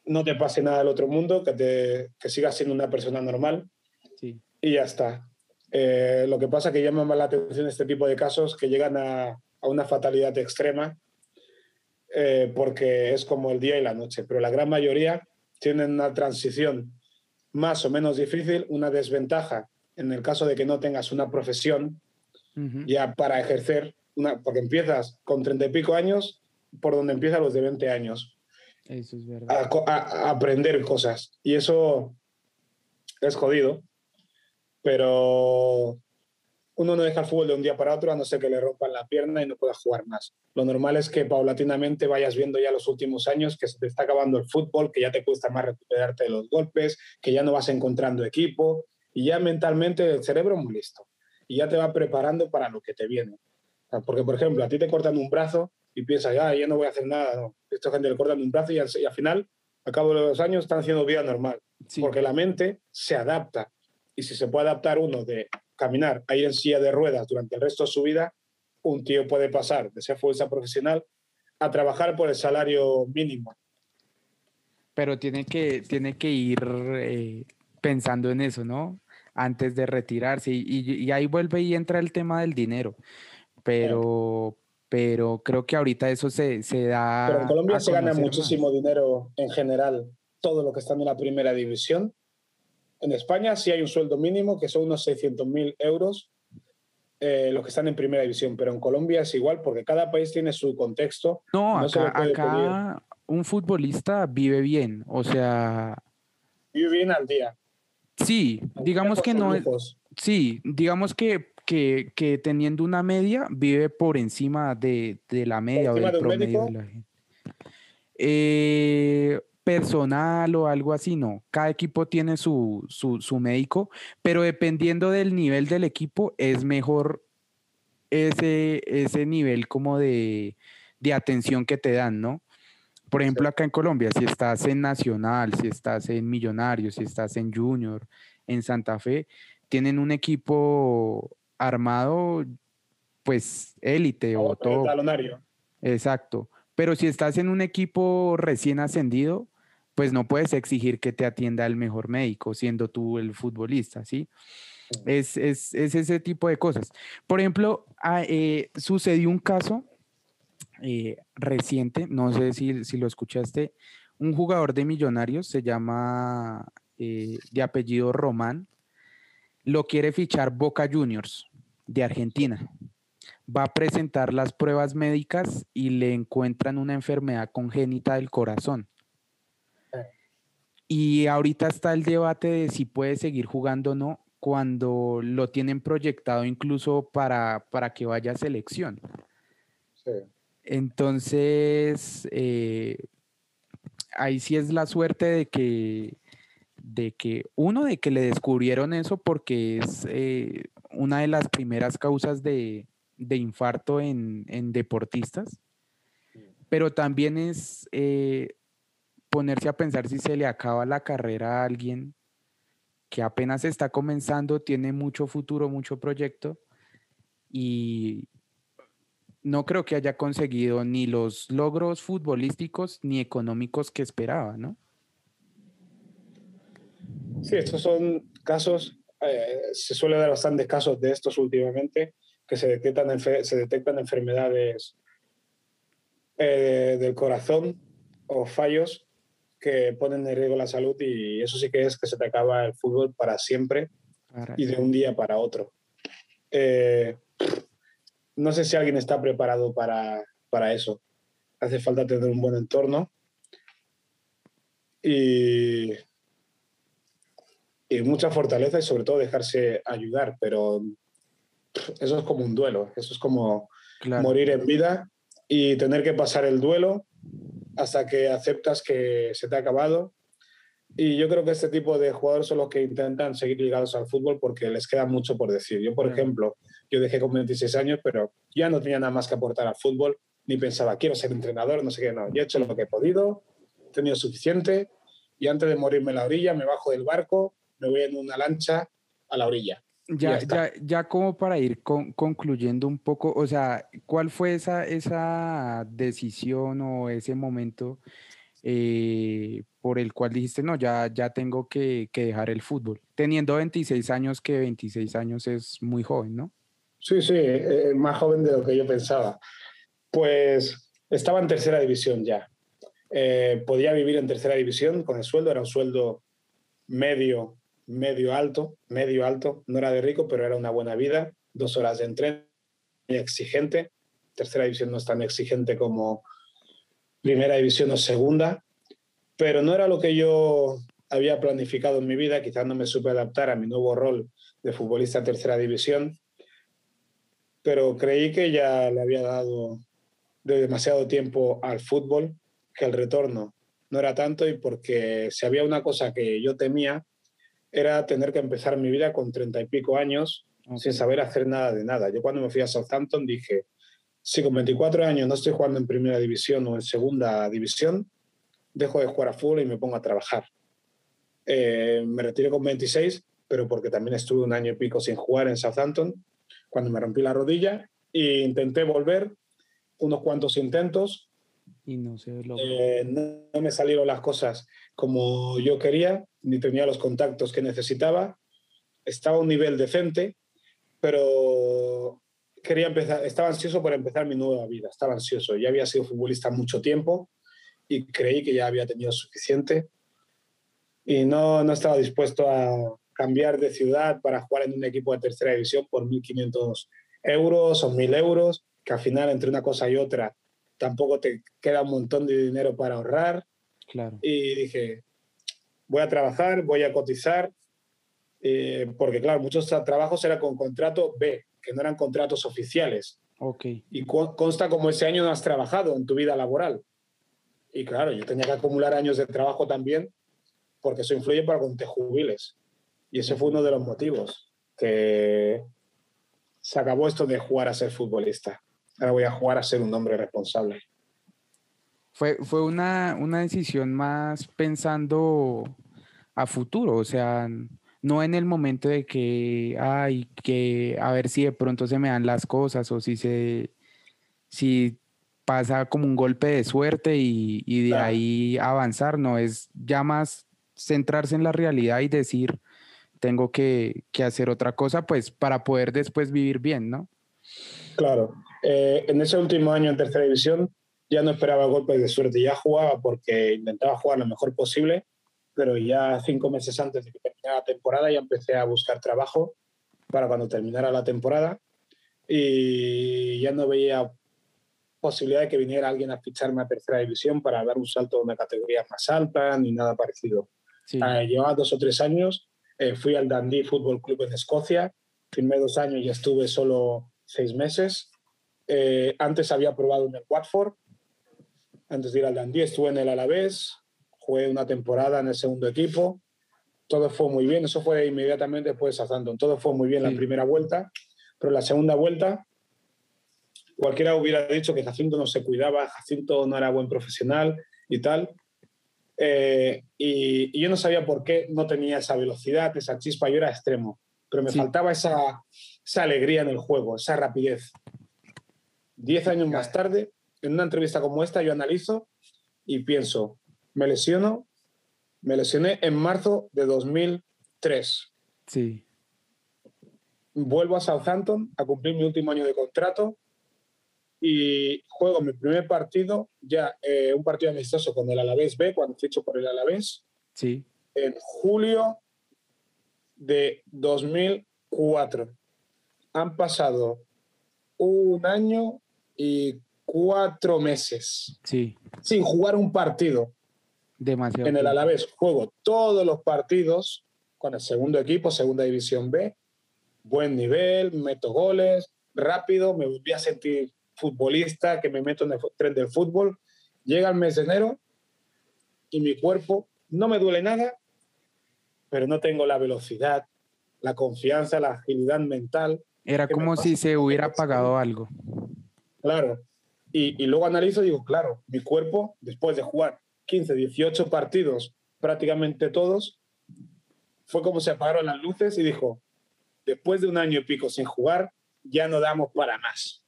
C: no te pase nada del otro mundo, que, te, que sigas siendo una persona normal
B: Sí.
C: y ya está. Eh, lo que pasa que llama más la atención este tipo de casos que llegan a, a una fatalidad extrema eh, porque es como el día y la noche, pero la gran mayoría tienen una transición más o menos difícil, una desventaja en el caso de que no tengas una profesión ya para ejercer, una, porque empiezas con treinta y pico años por donde empiezan los de 20 años,
B: Eso es verdad.
C: a, a- a aprender cosas. Y eso es jodido, pero uno no deja el fútbol de un día para otro a no ser que le rompan la pierna y no pueda jugar más. Lo normal es que paulatinamente vayas viendo ya los últimos años que se te está acabando el fútbol, que ya te cuesta más recuperarte de los golpes, que ya no vas encontrando equipo y ya mentalmente el cerebro muy listo y ya te va preparando para lo que te viene. Sea, Porque, por ejemplo, a ti te cortan un brazo y piensas, ya, ya no voy a hacer nada. No. Esta gente le cortan un brazo y al, y al final, a cabo de los años, están haciendo vida normal
B: Sí.
C: porque la mente se adapta. Y si se puede adaptar uno de caminar a ir en silla de ruedas durante el resto de su vida, un tío puede pasar de ser fuerza profesional a trabajar por el salario mínimo.
B: Pero tiene que, tiene que ir eh, pensando en eso, ¿no? Antes de retirarse. Y, y- y ahí vuelve y entra el tema del dinero. Pero, pero creo que ahorita eso se, se da.
C: Pero en Colombia se gana
B: más.
C: muchísimo dinero en general, todo lo que está en la primera división. En España sí hay un sueldo mínimo que son unos 600.000 euros eh, los que están en primera división, pero en Colombia es igual porque cada país tiene su contexto.
B: No, acá, acá un futbolista vive bien. O sea,
C: Vive bien al día.
B: sí, digamos que no es. Sí, digamos que, que, que teniendo una media, vive por encima de, de la media o del
C: de
B: promedio de la gente. Eh, personal o algo así, no. Cada equipo tiene su, su, su médico, pero dependiendo del nivel del equipo, es mejor ese, ese nivel como de, de atención que te dan, ¿no? Por ejemplo, acá en Colombia, si estás en Nacional, si estás en Millonarios, si estás en Junior, en Santa Fe, tienen un equipo armado, pues élite o todo.
C: talonario.
B: Exacto. Pero si estás en un equipo recién ascendido, pues no puedes exigir que te atienda el mejor médico, siendo tú el futbolista, ¿sí? Es, es- es ese tipo de cosas. Por ejemplo, ah, eh, sucedió un caso eh, reciente, no sé si, si lo escuchaste, un jugador de Millonarios se llama eh, de apellido Román, lo quiere fichar Boca Juniors de Argentina. Va a presentar las pruebas médicas y le encuentran una enfermedad congénita del corazón. Y ahorita está el debate de si puede seguir jugando o no cuando lo tienen proyectado incluso para, para que vaya a selección.
C: Sí.
B: Entonces, eh, ahí sí es la suerte de que, de que, uno, de que le descubrieron eso porque es eh, una de las primeras causas de, de infarto en, en deportistas, pero también es eh, ponerse a pensar si se le acaba la carrera a alguien que apenas está comenzando, tiene mucho futuro, mucho proyecto y no creo que haya conseguido ni los logros futbolísticos ni económicos que esperaba, ¿no?
C: Sí, estos son casos, eh, se suele dar bastantes casos de estos últimamente, que se detectan, se detectan enfermedades eh, del corazón o fallos que ponen en riesgo la salud y eso sí que es que se te acaba el fútbol para siempre y de un día para otro. Eh, no sé si alguien está preparado para, para eso. Hace falta tener un buen entorno y, y mucha fortaleza y sobre todo dejarse ayudar, pero eso es como un duelo, eso es como morir en vida y tener que pasar el duelo hasta que aceptas que se te ha acabado. Y yo creo que este tipo de jugadores son los que intentan seguir ligados al fútbol porque les queda mucho por decir. Yo, por ejemplo, yo dejé con 26 años, pero ya no tenía nada más que aportar al fútbol, ni pensaba, quiero ser entrenador, no sé qué, no. Yo he hecho lo que he podido, he tenido suficiente, y antes de morirme en la orilla, me bajo del barco, me voy en una lancha a la orilla.
B: Ya, ya, ya, como para ir concluyendo un poco, o sea, ¿cuál fue esa, esa decisión o ese momento eh, por el cual dijiste, no, ya, ya tengo que, que, dejar el fútbol? Teniendo 26 años, que 26 años es muy joven, ¿no?
C: Sí, sí, eh, más joven de lo que yo pensaba. Pues estaba en tercera división ya. Eh, podía vivir en tercera división con el sueldo, era un sueldo medio medio alto, medio alto, no era de rico, pero era una buena vida, dos horas de entreno, exigente, tercera división no es tan exigente como primera división o segunda, pero no era lo que yo había planificado en mi vida, quizás no me supe adaptar a mi nuevo rol de futbolista tercera división, pero creí que ya le había dado de demasiado tiempo al fútbol, que el retorno no era tanto y porque si había una cosa que yo temía era tener que empezar mi vida con treinta y pico años sin saber hacer nada de nada. Yo cuando me fui a Southampton dije, si con 24 años no estoy jugando en primera división o en segunda división, dejo de jugar a fútbol y me pongo a trabajar. Eh, me retiré con 26, pero porque también estuve un año y pico sin jugar en Southampton, cuando me rompí la rodilla, e intenté volver unos cuantos intentos.
B: Y no, se
C: eh, no me salieron las cosas como yo quería, ni tenía los contactos que necesitaba. Estaba a un nivel decente, pero quería empezar, estaba ansioso por empezar mi nueva vida, estaba ansioso. Ya había sido futbolista mucho tiempo y creí que ya había tenido suficiente y no, no estaba dispuesto a cambiar de ciudad para jugar en un equipo de tercera división por 1.500 euros o 1.000 euros, que al final entre una cosa y otra tampoco te queda un montón de dinero para ahorrar y dije, voy a trabajar, voy a cotizar, eh, porque claro, muchos trabajos eran con contrato B, que no eran contratos oficiales.
B: Okay.
C: Y consta como ese año no has trabajado en tu vida laboral. Y claro, yo tenía que acumular años de trabajo también, porque eso influye para cuando te jubiles. Y ese fue uno de los motivos que se acabó esto de jugar a ser futbolista. Ahora voy a jugar a ser un hombre responsable.
B: Fue, fue una, una decisión más pensando a futuro, o sea, no en el momento de que, ay, que a ver si de pronto se me dan las cosas o si se, si pasa como un golpe de suerte y, y de ahí avanzar, no, es ya más centrarse en la realidad y decir, tengo que, que hacer otra cosa, pues para poder después vivir bien, ¿no?
C: Claro. Eh, en ese último año en tercera división, ya no esperaba golpes de suerte, ya jugaba porque intentaba jugar lo mejor posible, pero ya cinco meses antes de que terminara la temporada ya empecé a buscar trabajo para cuando terminara la temporada y ya no veía posibilidad de que viniera alguien a ficharme a tercera división para dar un salto a una categoría más alta ni nada parecido. Eh, llevaba dos o tres años, eh, fui al Dundee Football Club en Escocia, firmé dos años y estuve solo seis meses. Eh, antes había probado en el Watford, antes de ir al Dundee estuve en el Alavés, jugué una temporada en el segundo equipo, todo fue muy bien, eso fue inmediatamente después de Southampton, todo fue muy bien la primera vuelta, pero la segunda vuelta cualquiera hubiera dicho que Jacinto no se cuidaba, Jacinto no era buen profesional y tal. Eh, y, yo no sabía por qué no tenía esa velocidad, esa chispa, yo era extremo, pero me faltaba esa, esa alegría en el juego, esa rapidez. Diez años más tarde en una entrevista como esta yo analizo y pienso, me lesiono, me lesioné en marzo de 2003.
B: Sí.
C: Vuelvo a Southampton a cumplir mi último año de contrato y juego mi primer partido, ya eh, un partido amistoso con el Alavés B, cuando ficho por el Alavés.
B: Sí.
C: En julio de 2004. Han pasado un año y cuatro meses
B: sí.
C: sin jugar un partido.
B: Demasiado.
C: En el Alavés juego todos los partidos con el segundo equipo, segunda división B, buen nivel, meto goles, rápido, me volví a sentir futbolista, que me meto en el tren del fútbol. Llega el mes de enero y mi cuerpo no me duele nada, pero no tengo la velocidad, la confianza, la agilidad mental.
B: Era como si se hubiera apagado algo.
C: Claro. Y, y luego analizo y digo, claro, mi cuerpo, después de jugar 15, 18 partidos, prácticamente todos, fue como se apagaron las luces y dijo, después de un año y pico sin jugar, ya no damos para más.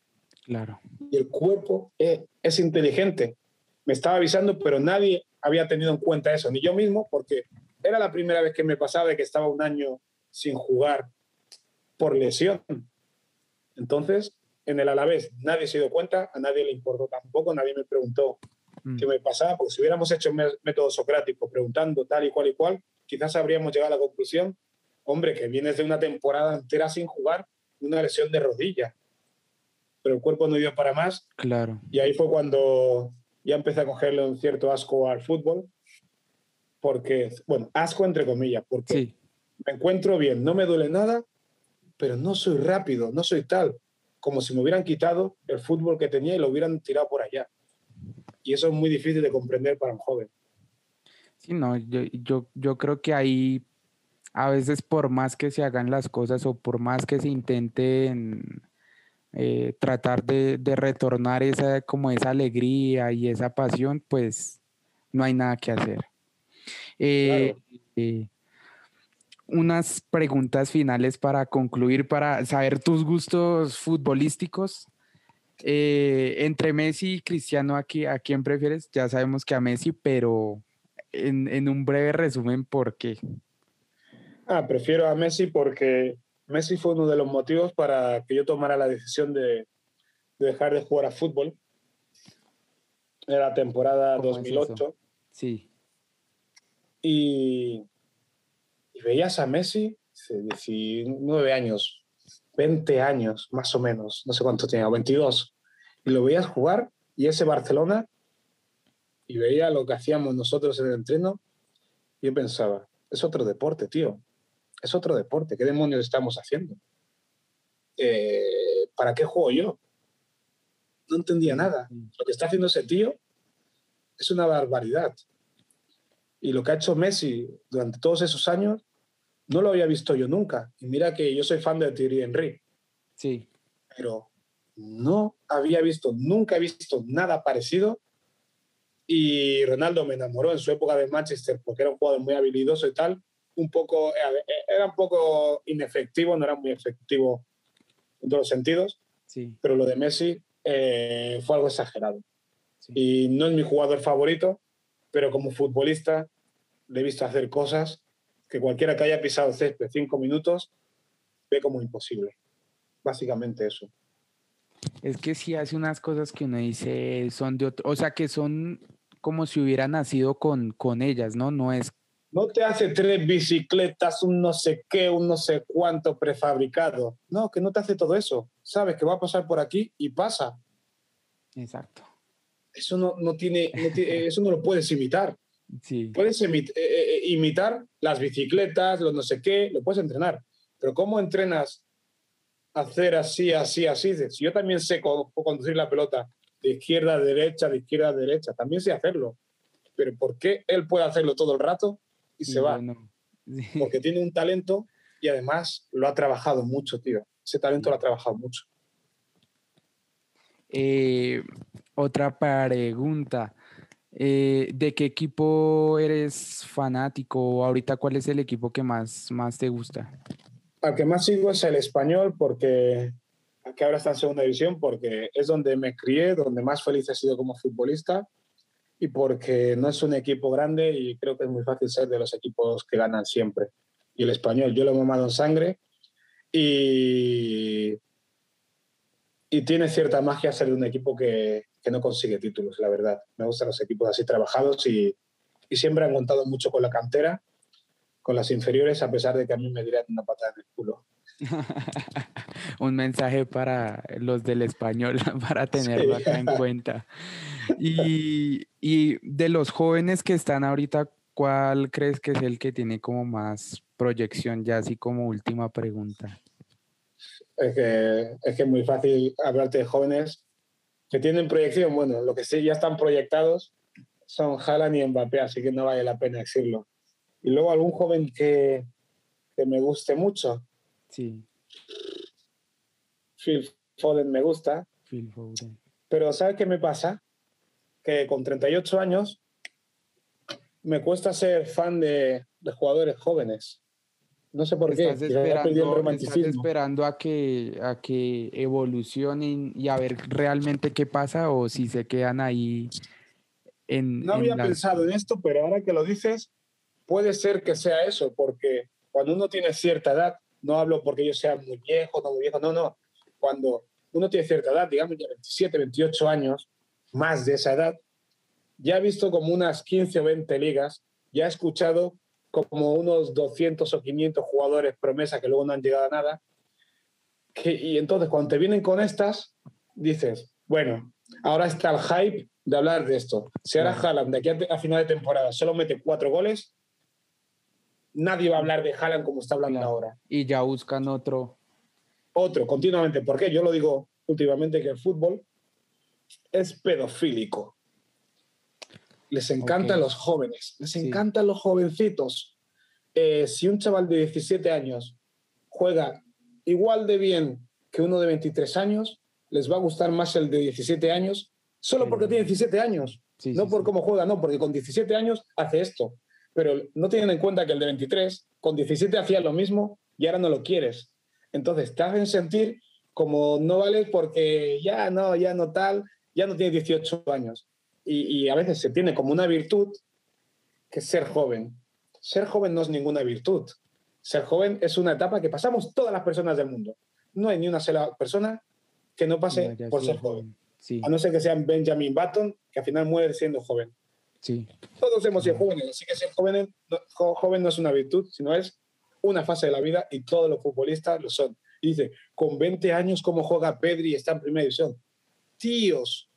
B: Claro.
C: Y el cuerpo es, es inteligente. Me estaba avisando, pero nadie había tenido en cuenta eso, ni yo mismo, porque era la primera vez que me pasaba de que estaba un año sin jugar por lesión. Entonces, en el Alavés nadie se dio cuenta, a nadie le importó tampoco, nadie me preguntó
B: Mm.
C: qué me pasaba, porque si hubiéramos hecho mé- método socrático preguntando tal y cual y cual, quizás habríamos llegado a la conclusión, hombre, que vienes de una temporada entera sin jugar, una lesión de rodilla. Pero el cuerpo no dio para más
B: Claro.
C: y ahí fue cuando ya empecé a cogerle un cierto asco al fútbol, porque, bueno, asco entre comillas, porque
B: Sí.
C: me encuentro bien, no me duele nada, pero no soy rápido, no soy tal, como si me hubieran quitado el fútbol que tenía y lo hubieran tirado por allá. Y eso es muy difícil de comprender para un joven.
B: Sí, no, yo, yo, yo creo que ahí a veces por más que se hagan las cosas o por más que se intenten eh, tratar de, de retornar esa, como esa alegría y esa pasión, pues no hay nada que hacer. Eh, eh, unas preguntas finales para concluir, para saber tus gustos futbolísticos. Eh, entre Messi y Cristiano, ¿a, a quién prefieres? Ya sabemos que a Messi, pero en, en un breve resumen, ¿por qué?
C: Ah, prefiero a Messi porque Messi fue uno de los motivos para que yo tomara la decisión de, de dejar de jugar a fútbol. Era la temporada
B: ¿Cómo es
C: 2008.
B: Sí,
C: y, y veías a Messi, hace 19 años, 20 años más o menos, no sé cuánto tenía, 22, y lo veías jugar y ese Barcelona, y veía lo que hacíamos nosotros en el entreno, yo pensaba, es otro deporte, tío, es otro deporte, ¿qué demonios estamos haciendo? Eh, ¿Para qué juego yo? No entendía nada. Lo que está haciendo ese tío es una barbaridad. Y lo que ha hecho Messi durante todos esos años, no lo había visto yo nunca. Y mira que yo soy fan de Thierry Henry,
B: sí,
C: pero no había visto, nunca he visto nada parecido. Y Ronaldo me enamoró en su época de Manchester porque era un jugador muy habilidoso y tal. Un poco, eh, era un poco inefectivo, no era muy efectivo en todos los sentidos,
B: sí,
C: pero lo de Messi eh, fue algo exagerado.
B: sí.
C: Y no es mi jugador favorito, pero como futbolista le he visto hacer cosas que cualquiera que haya pisado el césped cinco minutos ve como imposible. Básicamente eso.
B: Es que sí hace unas cosas que uno dice son de otro, o sea, que son como si hubiera nacido con, con ellas, ¿no? No es,
C: No te hace tres bicicletas, un no sé qué, un no sé cuánto prefabricado. No, que no te hace todo eso. Sabes que va a pasar por aquí y pasa.
B: exacto,
C: Eso no, no tiene, no tiene- eso no lo puedes imitar.
B: Sí,
C: Puedes imi- eh, eh, imitar las bicicletas, los no sé qué, lo puedes entrenar. Pero ¿cómo entrenas a hacer así, así, así? Si yo también sé co- conducir la pelota de izquierda a derecha, de izquierda a derecha, también sé hacerlo. Pero ¿por qué él puede hacerlo todo el rato y, se va?
B: no.
C: Porque tiene un talento y además lo ha trabajado mucho, tío. Ese talento lo ha trabajado mucho.
B: Eh, otra pregunta. Eh, ¿de qué equipo eres fanático? Ahorita, ¿cuál es el equipo que más, más te gusta?
C: Al que más sigo es el español porque que ahora está en segunda división porque es donde me crié, donde más feliz he sido como futbolista y porque no es un equipo grande y creo que es muy fácil ser de los equipos que ganan siempre. Y el español, yo lo he mamado en sangre y, y tiene cierta magia ser de un equipo que, que no consigue títulos, la verdad. Me gustan los equipos así trabajados y, y siempre han contado mucho con la cantera, con las inferiores, a pesar de que a mí me dirán una patada en el culo.
B: Un mensaje para los del español, para tenerlo
C: Sí.
B: acá en cuenta. Y, y de los jóvenes que están ahorita, ¿cuál crees que es el que tiene como más proyección? Ya así como última pregunta.
C: Es que, es que es muy fácil hablarte de jóvenes que tienen proyección. Bueno, lo que sí ya están proyectados son Haaland y Mbappé, así que no vale la pena decirlo. Y luego algún joven que, que me guste mucho.
B: Sí.
C: Phil Foden me gusta.
B: Phil Foden.
C: Pero ¿sabes qué me pasa? Que con 38 años me cuesta ser fan de, de jugadores jóvenes. No sé por qué.
B: Estás esperando, estás esperando a que, a que evolucionen y a ver realmente qué pasa o si se quedan ahí en...
C: No había pensado en esto, pero ahora que lo dices, puede ser que sea eso, porque cuando uno tiene cierta edad, no hablo porque yo sea muy viejo, no muy viejo, no, no. Cuando uno tiene cierta edad, digamos ya 27, 28 años, más de esa edad, ya ha visto como unas 15 o 20 ligas, ya ha escuchado como unos 200 o 500 jugadores promesa que luego no han llegado a nada. Que, y entonces cuando te vienen con estas, dices, bueno, ahora está el hype de hablar de esto. Si ahora Haaland de aquí a, final de temporada solo mete cuatro goles, nadie va a hablar de Haaland como está hablando ahora.
B: Y ya buscan otro.
C: Otro, continuamente. Porque yo lo digo últimamente que el fútbol es pedofílico les encantan los jóvenes, les encantan los jovencitos. Eh, si un chaval de 17 años juega igual de bien que uno de 23 años, les va a gustar más el de 17 años, solo porque tiene 17 años. no por cómo juega, no, porque con 17 años hace esto. Pero no tienen en cuenta que el de 23, con 17 hacía lo mismo y ahora no lo quieres. Entonces te hacen sentir como no vales porque ya no, ya no tal, ya no tiene 18 años y, a veces se tiene como una virtud que es ser joven. Ser joven no es ninguna virtud. Ser joven es una etapa que pasamos todas las personas del mundo. No hay ni una sola persona que no pase por ser joven. A no ser que sean Benjamin Button, que al final muere siendo joven.
B: Sí.
C: Todos hemos sido jóvenes, así que ser joven no, joven no es una virtud, sino es una fase de la vida y todos los futbolistas lo son. Y dice, con 20 años, ¿cómo juega Pedri y está en primera división? Tíos,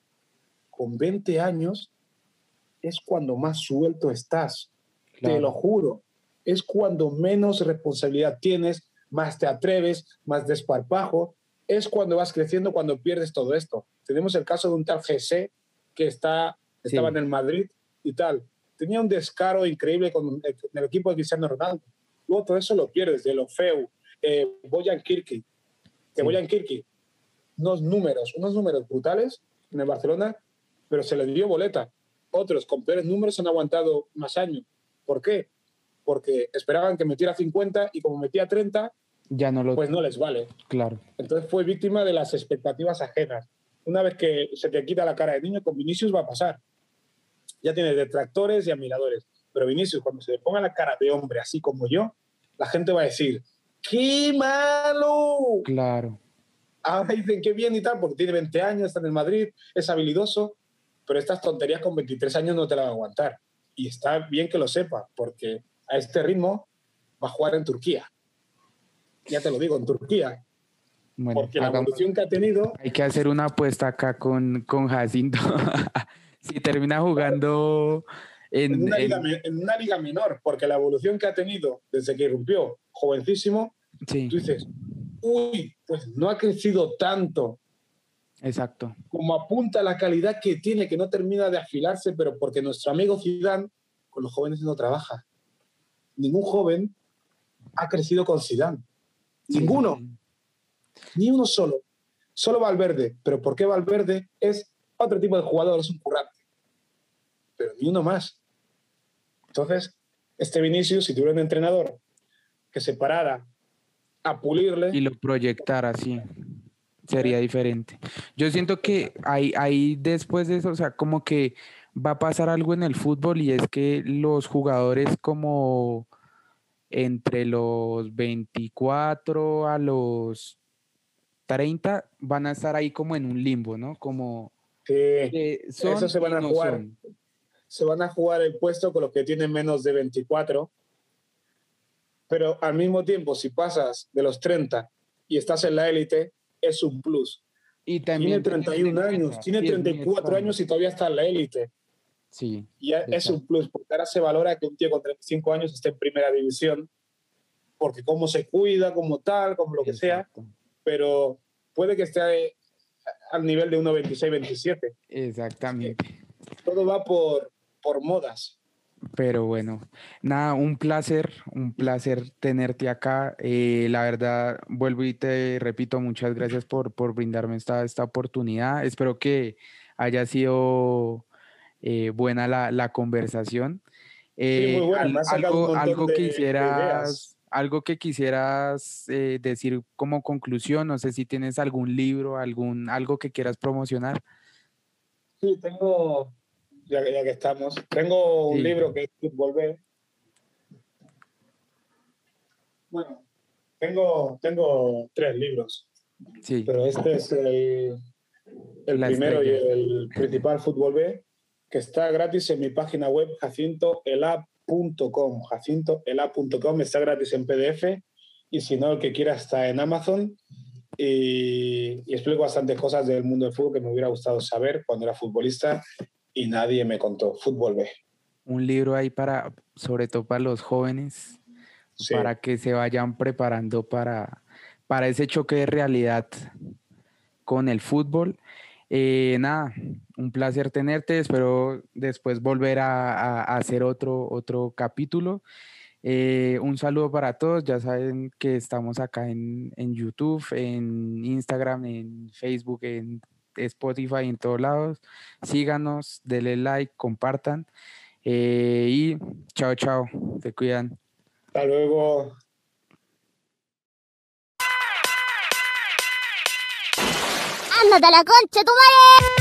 C: con 20 años es cuando más suelto estás. Te lo juro. Es cuando menos responsabilidad tienes, más te atreves, más desparpajo. Es cuando vas creciendo, cuando pierdes todo esto. Tenemos el caso de un tal GC que está, estaba en el Madrid y tal. Tenía un descaro increíble con el, equipo de Cristiano Ronaldo. Luego todo eso lo pierdes, de lo feo. Eh, Boyan Kirky, que Boyan Kirky, unos números, unos números brutales en el Barcelona pero se le dio boleta. Otros con peores números han aguantado más años. ¿Por qué? Porque esperaban que metiera 50 y como metía 30,
B: ya no lo...
C: pues no les vale.
B: Claro.
C: Entonces fue víctima de las expectativas ajenas. Una vez que se te quita la cara de niño, con Vinicius va a pasar. Ya tiene detractores y admiradores. Pero Vinicius, cuando se le ponga la cara de hombre así como yo, la gente va a decir, ¡qué malo!
B: Claro.
C: Ahora dicen qué bien y tal, porque tiene 20 años, está en el Madrid, es habilidoso pero estas tonterías con 23 años no te las va a aguantar. Y está bien que lo sepa, porque a este ritmo va a jugar en Turquía. Ya te lo digo, en Turquía. porque la evolución que ha tenido...
B: Hay que hacer una apuesta acá con, con Jacinto. si termina jugando
C: en, en, una liga, en, una liga, menor, porque la evolución que ha tenido desde que irrumpió, jovencísimo, tú dices, uy, pues no ha crecido tanto
B: Exacto.
C: Como apunta la calidad que tiene, que no termina de afilarse, pero porque nuestro amigo Zidane con los jóvenes no trabaja. Ningún joven ha crecido con Zidane. Ninguno. Ni uno solo. Solo Valverde. Pero ¿por qué Valverde es otro tipo de jugador? Es un currante. Pero ni uno más. Entonces, este Vinicius, si tuviera un entrenador que se parara a pulirle...
B: Y lo proyectara así sería diferente. Yo siento que ahí, ahí después de eso, o sea, como que va a pasar algo en el fútbol y es que los jugadores como entre los 24 a los 30 van a estar ahí como en un limbo, ¿no? Como
C: sí, eso se van a jugar. Se van a jugar el puesto con los que tienen menos de 24. Pero al mismo tiempo, si pasas de los 30 y estás en la élite, es un plus. Y también tiene 31 años, tiene 34 años y todavía está en la élite.
B: Sí.
C: Y es un plus, porque ahora se valora que un tío con 35 años esté en primera división, porque cómo se cuida, como tal, como lo que sea. pero puede que esté al nivel de 1,26, 27.
B: Exactamente.
C: Todo va por, por modas.
B: Pero bueno, nada, un placer, un placer tenerte acá. Eh, la verdad, vuelvo y te repito, muchas gracias por, por brindarme esta, esta oportunidad. Espero que haya sido eh, buena la, la conversación.
C: Eh, muy buena.
B: algo, algo que quisieras, algo que quisieras decir como conclusión, no sé si tienes algún libro, algún, algo que quieras promocionar.
C: Sí, tengo, ya, ya que estamos. Tengo un libro que es Fútbol B. Bueno, tengo, tengo tres libros.
B: Sí.
C: Pero este es el, el primero y el principal, Fútbol B, que está gratis en mi página web jacintoelab.com. Jacintoelab.com está gratis en PDF y si no, el que quiera está en Amazon. Y, y, explico bastantes cosas del mundo del fútbol que me hubiera gustado saber cuando era futbolista y nadie me contó. Fútbol B.
B: Un libro ahí para, sobre todo para los jóvenes, para que se vayan preparando para, para ese choque de realidad con el fútbol. Eh, nada, un placer tenerte. Espero después volver a, hacer otro, otro capítulo. Eh, un saludo para todos. Ya saben que estamos acá en, en YouTube, en Instagram, en Facebook, en Spotify, en todos lados. Síganos, denle like, compartan. Eh, y chao, chao. Se cuidan.
C: Hasta luego.
A: Ándate a la concha, tu madre.